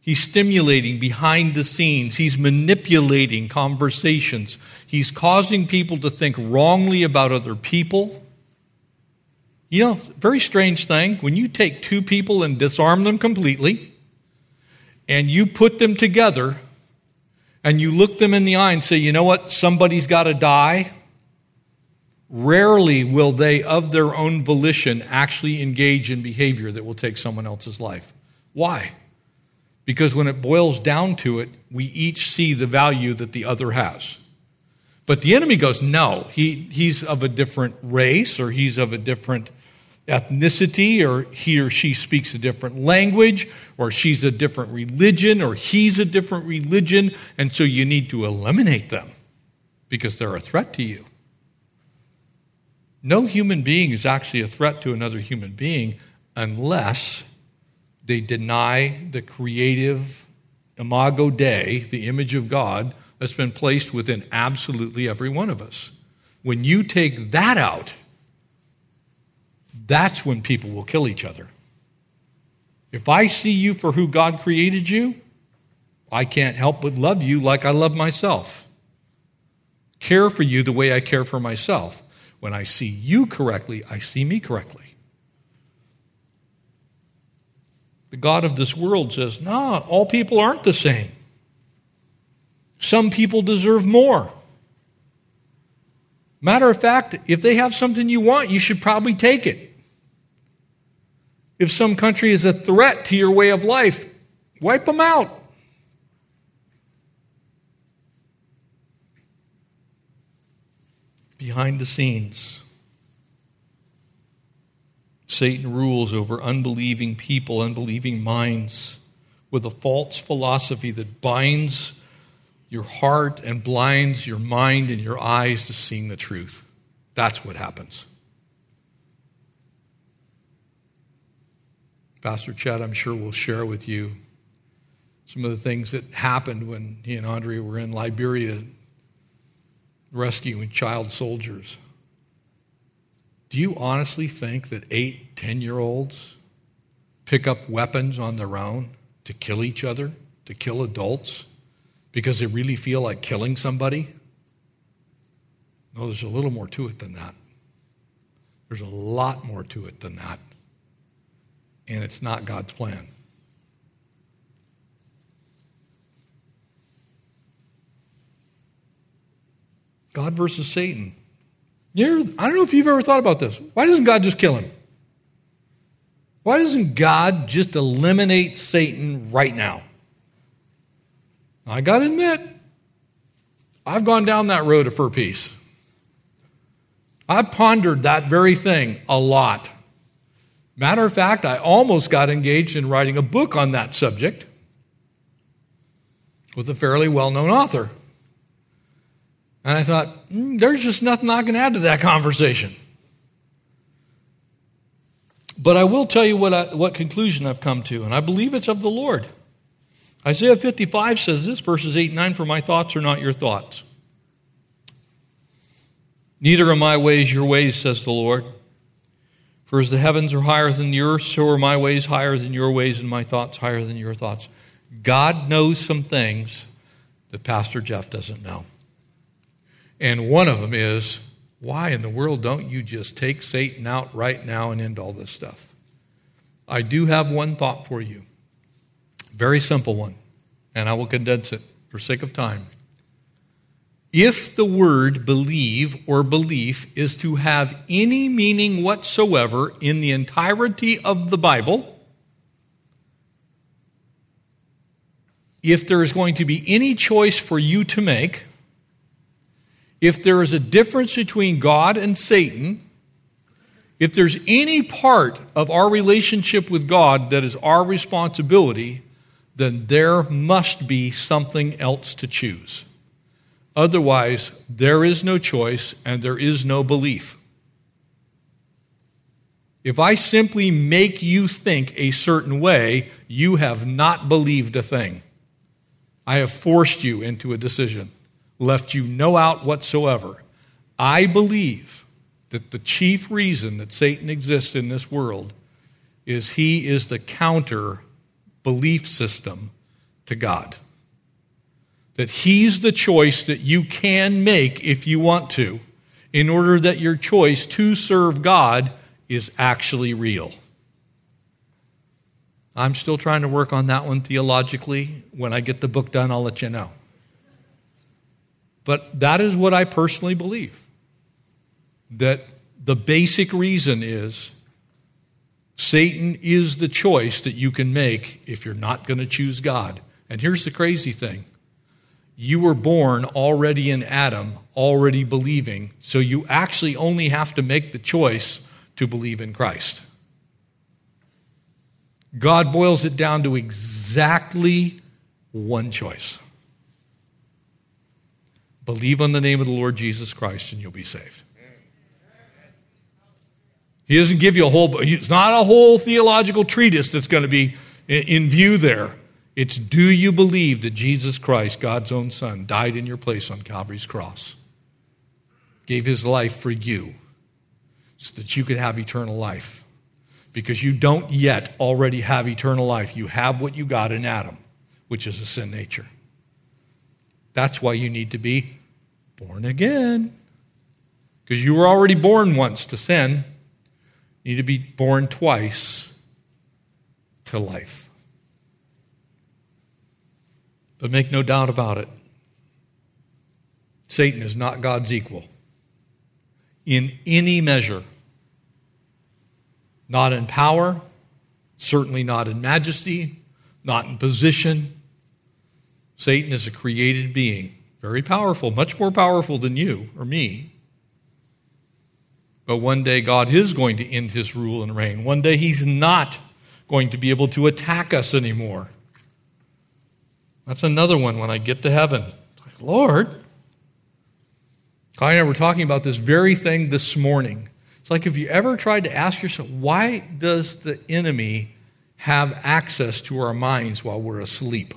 He's stimulating behind the scenes. He's manipulating conversations. He's causing people to think wrongly about other people. You know, very strange thing. When you take two people and disarm them completely, and you put them together, and you look them in the eye and say, you know what, somebody's got to die, rarely will they, of their own volition, actually engage in behavior that will take someone else's life. Why? Because when it boils down to it, we each see the value that the other has. But the enemy goes, no, he, he's of a different race or he's of a different ethnicity, or he or she speaks a different language, or she's a different religion, or he's a different religion, and so you need to eliminate them because they're a threat to you. No human being is actually a threat to another human being unless they deny the creative imago Dei, the image of God, that's been placed within absolutely every one of us. When you take that out, that's when people will kill each other. If I see you for who God created you, I can't help but love you like I love myself. Care for you the way I care for myself. When I see you correctly, I see me correctly. The God of this world says, no, all people aren't the same. Some people deserve more. Matter of fact, if they have something you want, you should probably take it. If some country is a threat to your way of life, wipe them out. Behind the scenes, Satan rules over unbelieving people, unbelieving minds, with a false philosophy that binds your heart and blinds your mind and your eyes to seeing the truth. That's what happens. Pastor Chad, I'm sure, will share with you some of the things that happened when he and Andrea were in Liberia rescuing child soldiers. Do you honestly think that eight, ten year olds pick up weapons on their own to kill each other, to kill adults, because they really feel like killing somebody? No, there's a little more to it than that. There's a lot more to it than that. And it's not God's plan. God versus Satan. I don't know if you've ever thought about this. Why doesn't God just kill him? Why doesn't God just eliminate Satan right now? I got to admit, I've gone down that road for peace. I've pondered that very thing a lot. Matter of fact, I almost got engaged in writing a book on that subject with a fairly well known author. And I thought, mm, there's just nothing I can add to that conversation. But I will tell you what, I, what conclusion I've come to, and I believe it's of the Lord. Isaiah 55 says this, verses 8 and 9 For my thoughts are not your thoughts. Neither are my ways your ways, says the Lord. For as the heavens are higher than the earth, so are my ways higher than your ways, and my thoughts higher than your thoughts. God knows some things that Pastor Jeff doesn't know. And one of them is why in the world don't you just take Satan out right now and end all this stuff? I do have one thought for you. Very simple one, and I will condense it for sake of time. If the word believe or belief is to have any meaning whatsoever in the entirety of the Bible, if there is going to be any choice for you to make, if there is a difference between God and Satan, if there's any part of our relationship with God that is our responsibility, then there must be something else to choose. Otherwise, there is no choice and there is no belief. If I simply make you think a certain way, you have not believed a thing. I have forced you into a decision left you no out whatsoever. I believe that the chief reason that Satan exists in this world is he is the counter belief system to God. That he's the choice that you can make if you want to, in order that your choice to serve God is actually real. I'm still trying to work on that one theologically. When I get the book done, I'll let you know. But that is what I personally believe. That the basic reason is Satan is the choice that you can make if you're not going to choose God. And here's the crazy thing you were born already in Adam, already believing, so you actually only have to make the choice to believe in Christ. God boils it down to exactly one choice believe on the name of the Lord Jesus Christ and you'll be saved. He doesn't give you a whole, it's not a whole theological treatise that's going to be in view there. It's do you believe that Jesus Christ, God's own Son, died in your place on Calvary's cross? Gave his life for you so that you could have eternal life. Because you don't yet already have eternal life. You have what you got in Adam, which is a sin nature. That's why you need to be born again. Because you were already born once to sin. You need to be born twice to life. But make no doubt about it, Satan is not God's equal in any measure. Not in power, certainly not in majesty, not in position. Satan is a created being, very powerful, much more powerful than you or me. But one day God is going to end his rule and reign. One day he's not going to be able to attack us anymore. That's another one when I get to heaven. Like, Lord, Kai and I were talking about this very thing this morning. It's like if you ever tried to ask yourself, why does the enemy have access to our minds while we're asleep?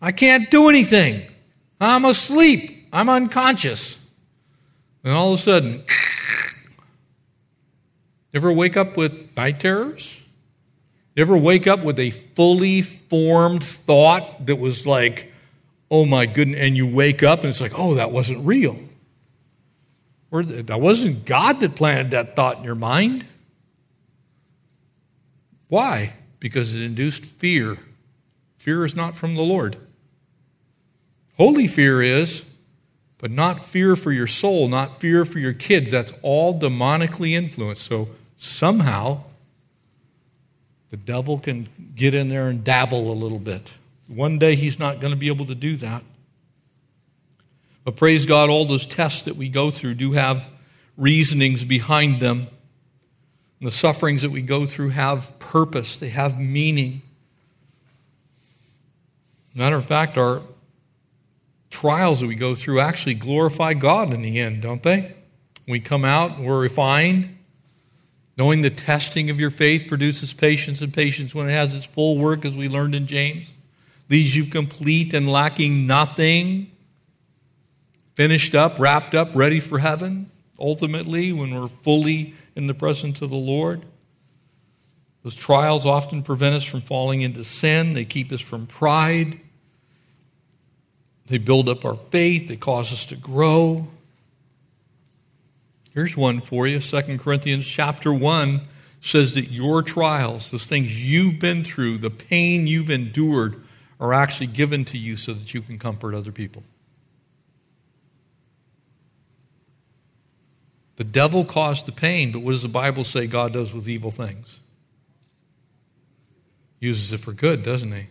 I can't do anything. I'm asleep. I'm unconscious. And all of a sudden, ever wake up with night terrors? Ever wake up with a fully formed thought that was like, oh my goodness, and you wake up and it's like, oh, that wasn't real. Or that wasn't God that planted that thought in your mind. Why? Because it induced fear. Fear is not from the Lord. Holy fear is, but not fear for your soul, not fear for your kids. That's all demonically influenced. So somehow the devil can get in there and dabble a little bit. One day he's not going to be able to do that. But praise God, all those tests that we go through do have reasonings behind them. And the sufferings that we go through have purpose, they have meaning. Matter of fact, our trials that we go through actually glorify God in the end, don't they? We come out, we're refined, Knowing the testing of your faith produces patience, and patience, when it has its full work, as we learned in James, leaves you complete and lacking nothing, finished up, wrapped up, ready for heaven, ultimately, when we're fully in the presence of the Lord. Those trials often prevent us from falling into sin, they keep us from pride. They build up our faith, they cause us to grow. Here's one for you. 2 Corinthians chapter 1 says that your trials, those things you've been through, the pain you've endured, are actually given to you so that you can comfort other people. The devil caused the pain, but what does the Bible say God does with evil things? Uses it for good, doesn't he?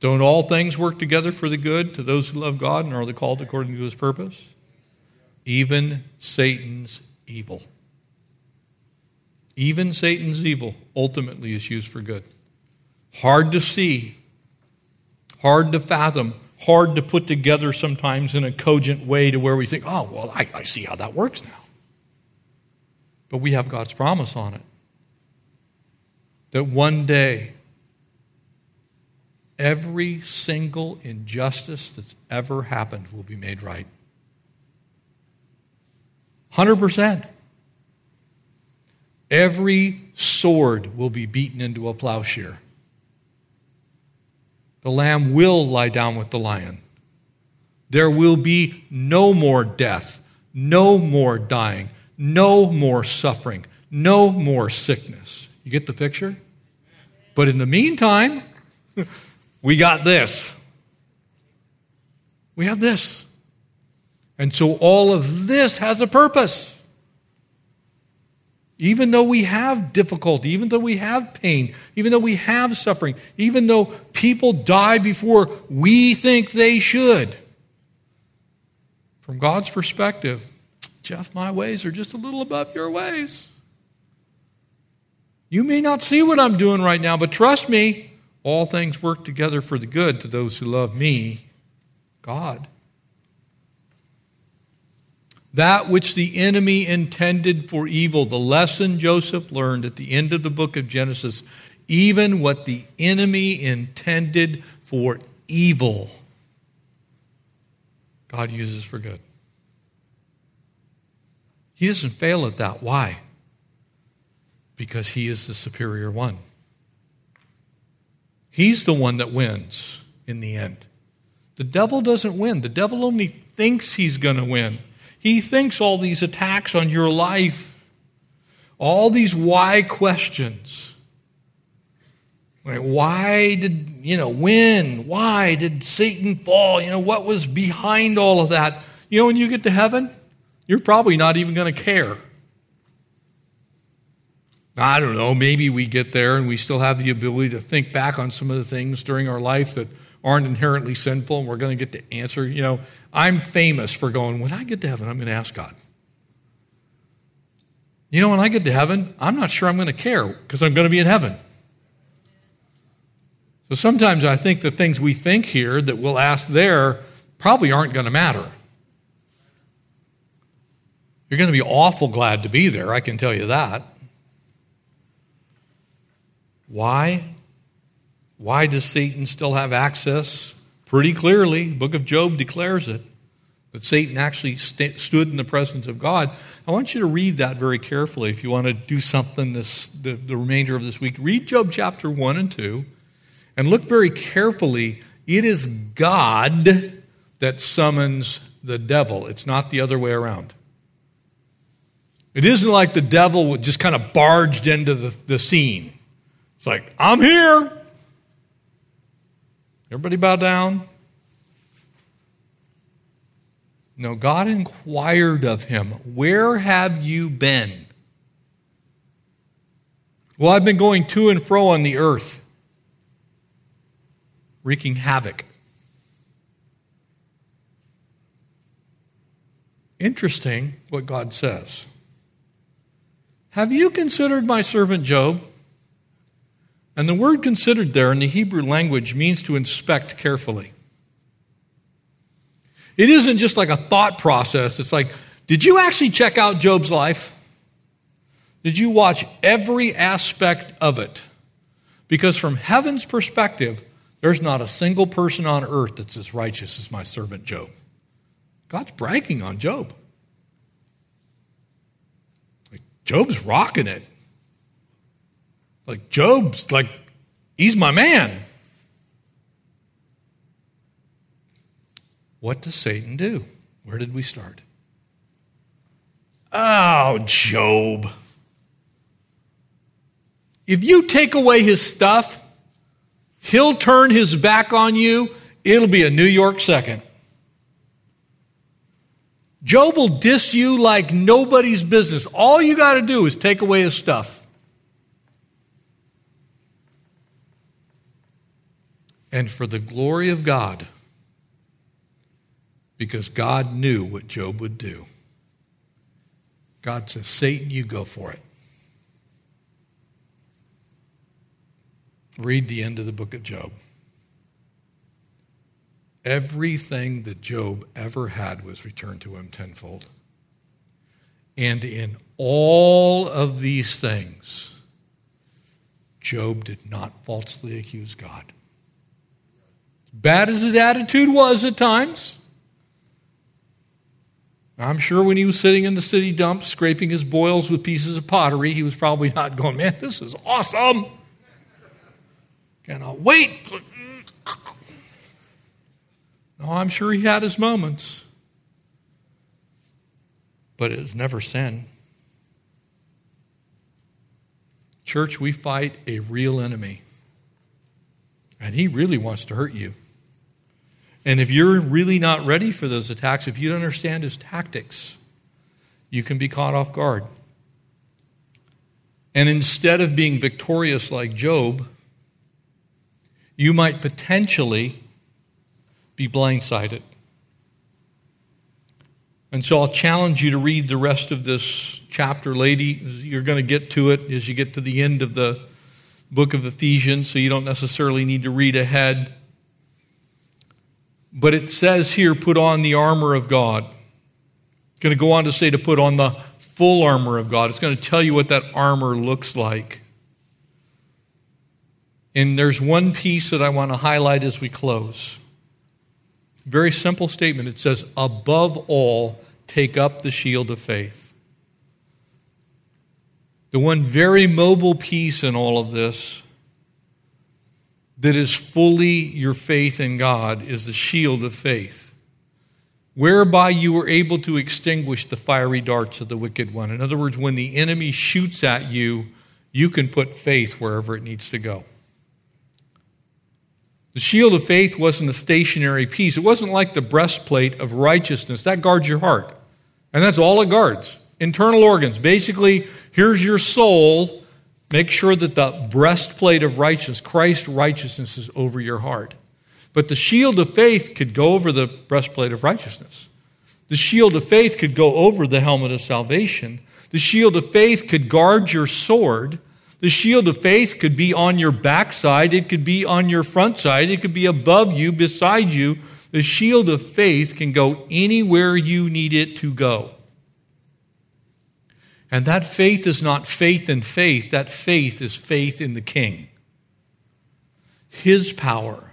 Don't all things work together for the good to those who love God and are called according to his purpose? even Satan's evil. Even Satan's evil ultimately is used for good. Hard to see, hard to fathom, hard to put together sometimes in a cogent way to where we think, oh, well, I, I see how that works now. But we have God's promise on it that one day, every single injustice that's ever happened will be made right. 100%. Every sword will be beaten into a plowshare. The lamb will lie down with the lion. There will be no more death, no more dying, no more suffering, no more sickness. You get the picture? But in the meantime, we got this. We have this. And so all of this has a purpose. Even though we have difficulty, even though we have pain, even though we have suffering, even though people die before we think they should, from God's perspective, Jeff, my ways are just a little above your ways. You may not see what I'm doing right now, but trust me, all things work together for the good to those who love me, God. That which the enemy intended for evil, the lesson Joseph learned at the end of the book of Genesis, even what the enemy intended for evil, God uses for good. He doesn't fail at that. Why? Because he is the superior one. He's the one that wins in the end. The devil doesn't win. The devil only thinks he's going to win. He thinks all these attacks on your life, all these why questions. Why did, you know, when? Why did Satan fall? You know, what was behind all of that? You know, when you get to heaven, you're probably not even going to care. I don't know, maybe we get there and we still have the ability to think back on some of the things during our life that aren't inherently sinful and we're going to get to answer. You know, I'm famous for going, when I get to heaven, I'm going to ask God. You know, when I get to heaven, I'm not sure I'm going to care because I'm going to be in heaven. So sometimes I think the things we think here that we'll ask there probably aren't going to matter. You're going to be awful glad to be there, I can tell you that. Why? Why does Satan still have access? Pretty clearly, the book of Job declares it. That Satan actually st- stood in the presence of God. I want you to read that very carefully if you want to do something this, the, the remainder of this week. Read Job chapter 1 and 2 and look very carefully. It is God that summons the devil, it's not the other way around. It isn't like the devil just kind of barged into the, the scene. It's like, I'm here. Everybody bow down. No, God inquired of him, Where have you been? Well, I've been going to and fro on the earth wreaking havoc. Interesting what God says. Have you considered my servant Job? And the word considered there in the Hebrew language means to inspect carefully. It isn't just like a thought process. It's like, did you actually check out Job's life? Did you watch every aspect of it? Because from heaven's perspective, there's not a single person on earth that's as righteous as my servant Job. God's bragging on Job. Job's rocking it. Like, Job's like, he's my man. What does Satan do? Where did we start? Oh, Job. If you take away his stuff, He'll turn his back on you. It'll be a New York second. Job will diss you like nobody's business. All you got to do is take away his stuff. And for the glory of God, because God knew what Job would do, God says, Satan, you go for it. Read the end of the book of Job. Everything that Job ever had was returned to him tenfold. And in all of these things, Job did not falsely accuse God. Bad as his attitude was at times, I'm sure when he was sitting in the city dump scraping his boils with pieces of pottery, he was probably not going, Man, this is awesome. Cannot wait. No, I'm sure he had his moments, but it is never sin. Church, we fight a real enemy, and he really wants to hurt you. And if you're really not ready for those attacks, if you don't understand his tactics, you can be caught off guard. And instead of being victorious like Job, you might potentially be blindsided. And so I'll challenge you to read the rest of this chapter, lady. You're going to get to it as you get to the end of the book of Ephesians, so you don't necessarily need to read ahead. But it says here, put on the armor of God. It's going to go on to say to put on the full armor of God. It's going to tell you what that armor looks like. And there's one piece that I want to highlight as we close. Very simple statement. It says, above all, take up the shield of faith. The one very mobile piece in all of this that is fully your faith in God is the shield of faith, whereby you are able to extinguish the fiery darts of the wicked one. In other words, when the enemy shoots at you, you can put faith wherever it needs to go. The shield of faith wasn't a stationary piece. It wasn't like the breastplate of righteousness. That guards your heart. And that's all it guards. Internal organs. Basically, here's your soul. Make sure that the breastplate of righteousness, Christ's righteousness, is over your heart. But the shield of faith could go over the breastplate of righteousness. The shield of faith could go over the helmet of salvation. The shield of faith could guard your sword. The shield of faith could be on your backside, it could be on your front side, it could be above you, beside you. The shield of faith can go anywhere you need it to go. And that faith is not faith in faith, that faith is faith in the King. His power,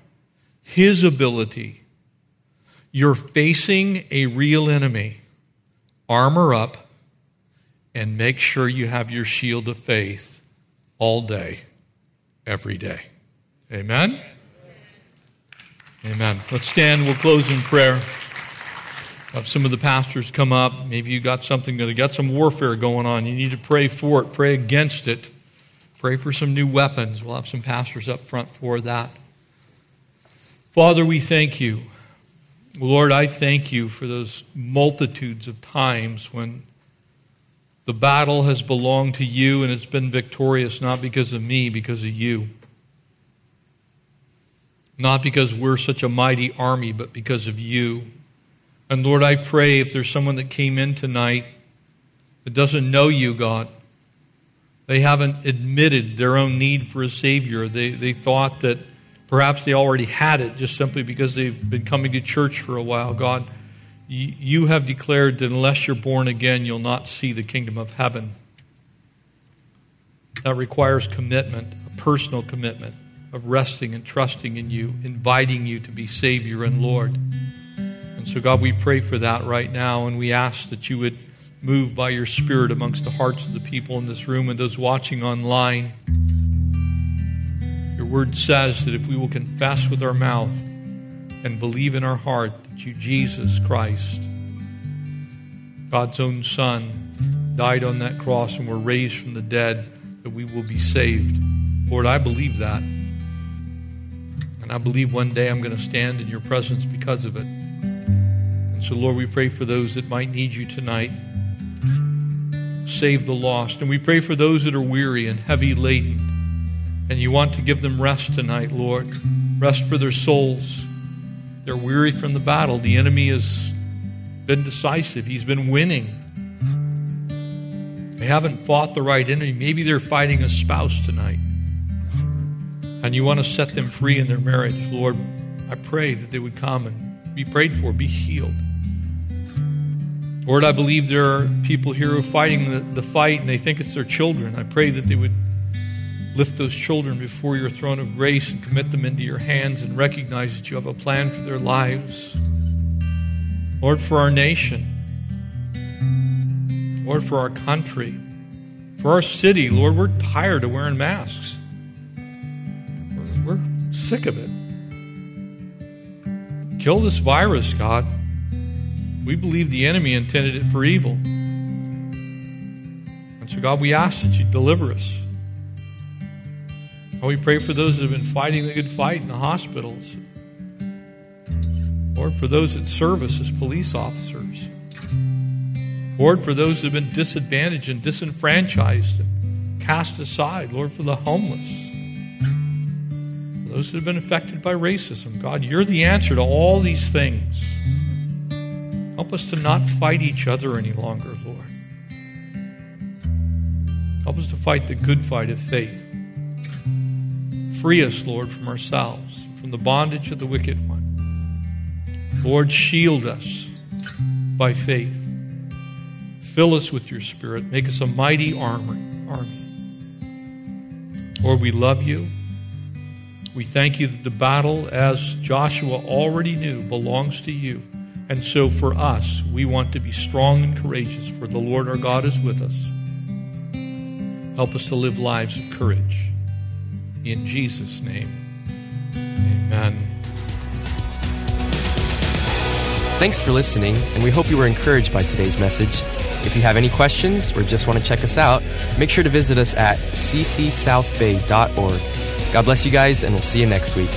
His ability. You're facing a real enemy. Armor up and make sure you have your shield of faith all day, every day. Amen? Amen. Let's stand. We'll close in prayer. Have some of the pastors come up. Maybe you got something, you got some warfare going on. You need to pray for it, pray against it, pray for some new weapons. We'll have some pastors up front for that. Father, we thank you. Lord, I thank you for those multitudes of times when the battle has belonged to you and it's been victorious not because of me, because of you. Not because we're such a mighty army, but because of you. And Lord, I pray if there's someone that came in tonight that doesn't know you, God, they haven't admitted their own need for a Savior. They, they thought that perhaps they already had it just simply because they've been coming to church for a while. God, you have declared that unless you're born again, you'll not see the kingdom of heaven. That requires commitment, a personal commitment of resting and trusting in you, inviting you to be Savior and Lord. And so, God, we pray for that right now, and we ask that you would move by your Spirit amongst the hearts of the people in this room and those watching online. Your word says that if we will confess with our mouth and believe in our heart that you, Jesus Christ, God's own Son, died on that cross and were raised from the dead, that we will be saved. Lord, I believe that. And I believe one day I'm going to stand in your presence because of it. So, Lord, we pray for those that might need you tonight. Save the lost. And we pray for those that are weary and heavy laden. And you want to give them rest tonight, Lord. Rest for their souls. They're weary from the battle. The enemy has been decisive, he's been winning. They haven't fought the right enemy. Maybe they're fighting a spouse tonight. And you want to set them free in their marriage. Lord, I pray that they would come and be prayed for, be healed. Lord, I believe there are people here who are fighting the, the fight and they think it's their children. I pray that they would lift those children before your throne of grace and commit them into your hands and recognize that you have a plan for their lives. Lord, for our nation, Lord, for our country, for our city, Lord, we're tired of wearing masks. We're, sick of it. Kill this virus, God. We believe the enemy intended it for evil. And so, God, we ask that you deliver us. And we pray for those that have been fighting the good fight in the hospitals. Lord, for those that serve us as police officers. Lord, for those that have been disadvantaged and disenfranchised and cast aside. Lord, for the homeless. For those that have been affected by racism. God, you're the answer to all these things. Help us to not fight each other any longer, Lord. Help us to fight the good fight of faith. Free us, Lord, from ourselves, from the bondage of the wicked one. Lord, shield us by faith. Fill us with your spirit. Make us a mighty armor, army. Lord, we love you. We thank you that the battle, as Joshua already knew, belongs to you. And so for us, we want to be strong and courageous, for the Lord our God is with us. Help us to live lives of courage. In Jesus' name, amen. Thanks for listening, and we hope you were encouraged by today's message. If you have any questions or just want to check us out, make sure to visit us at ccsouthbay.org. God bless you guys, and we'll see you next week.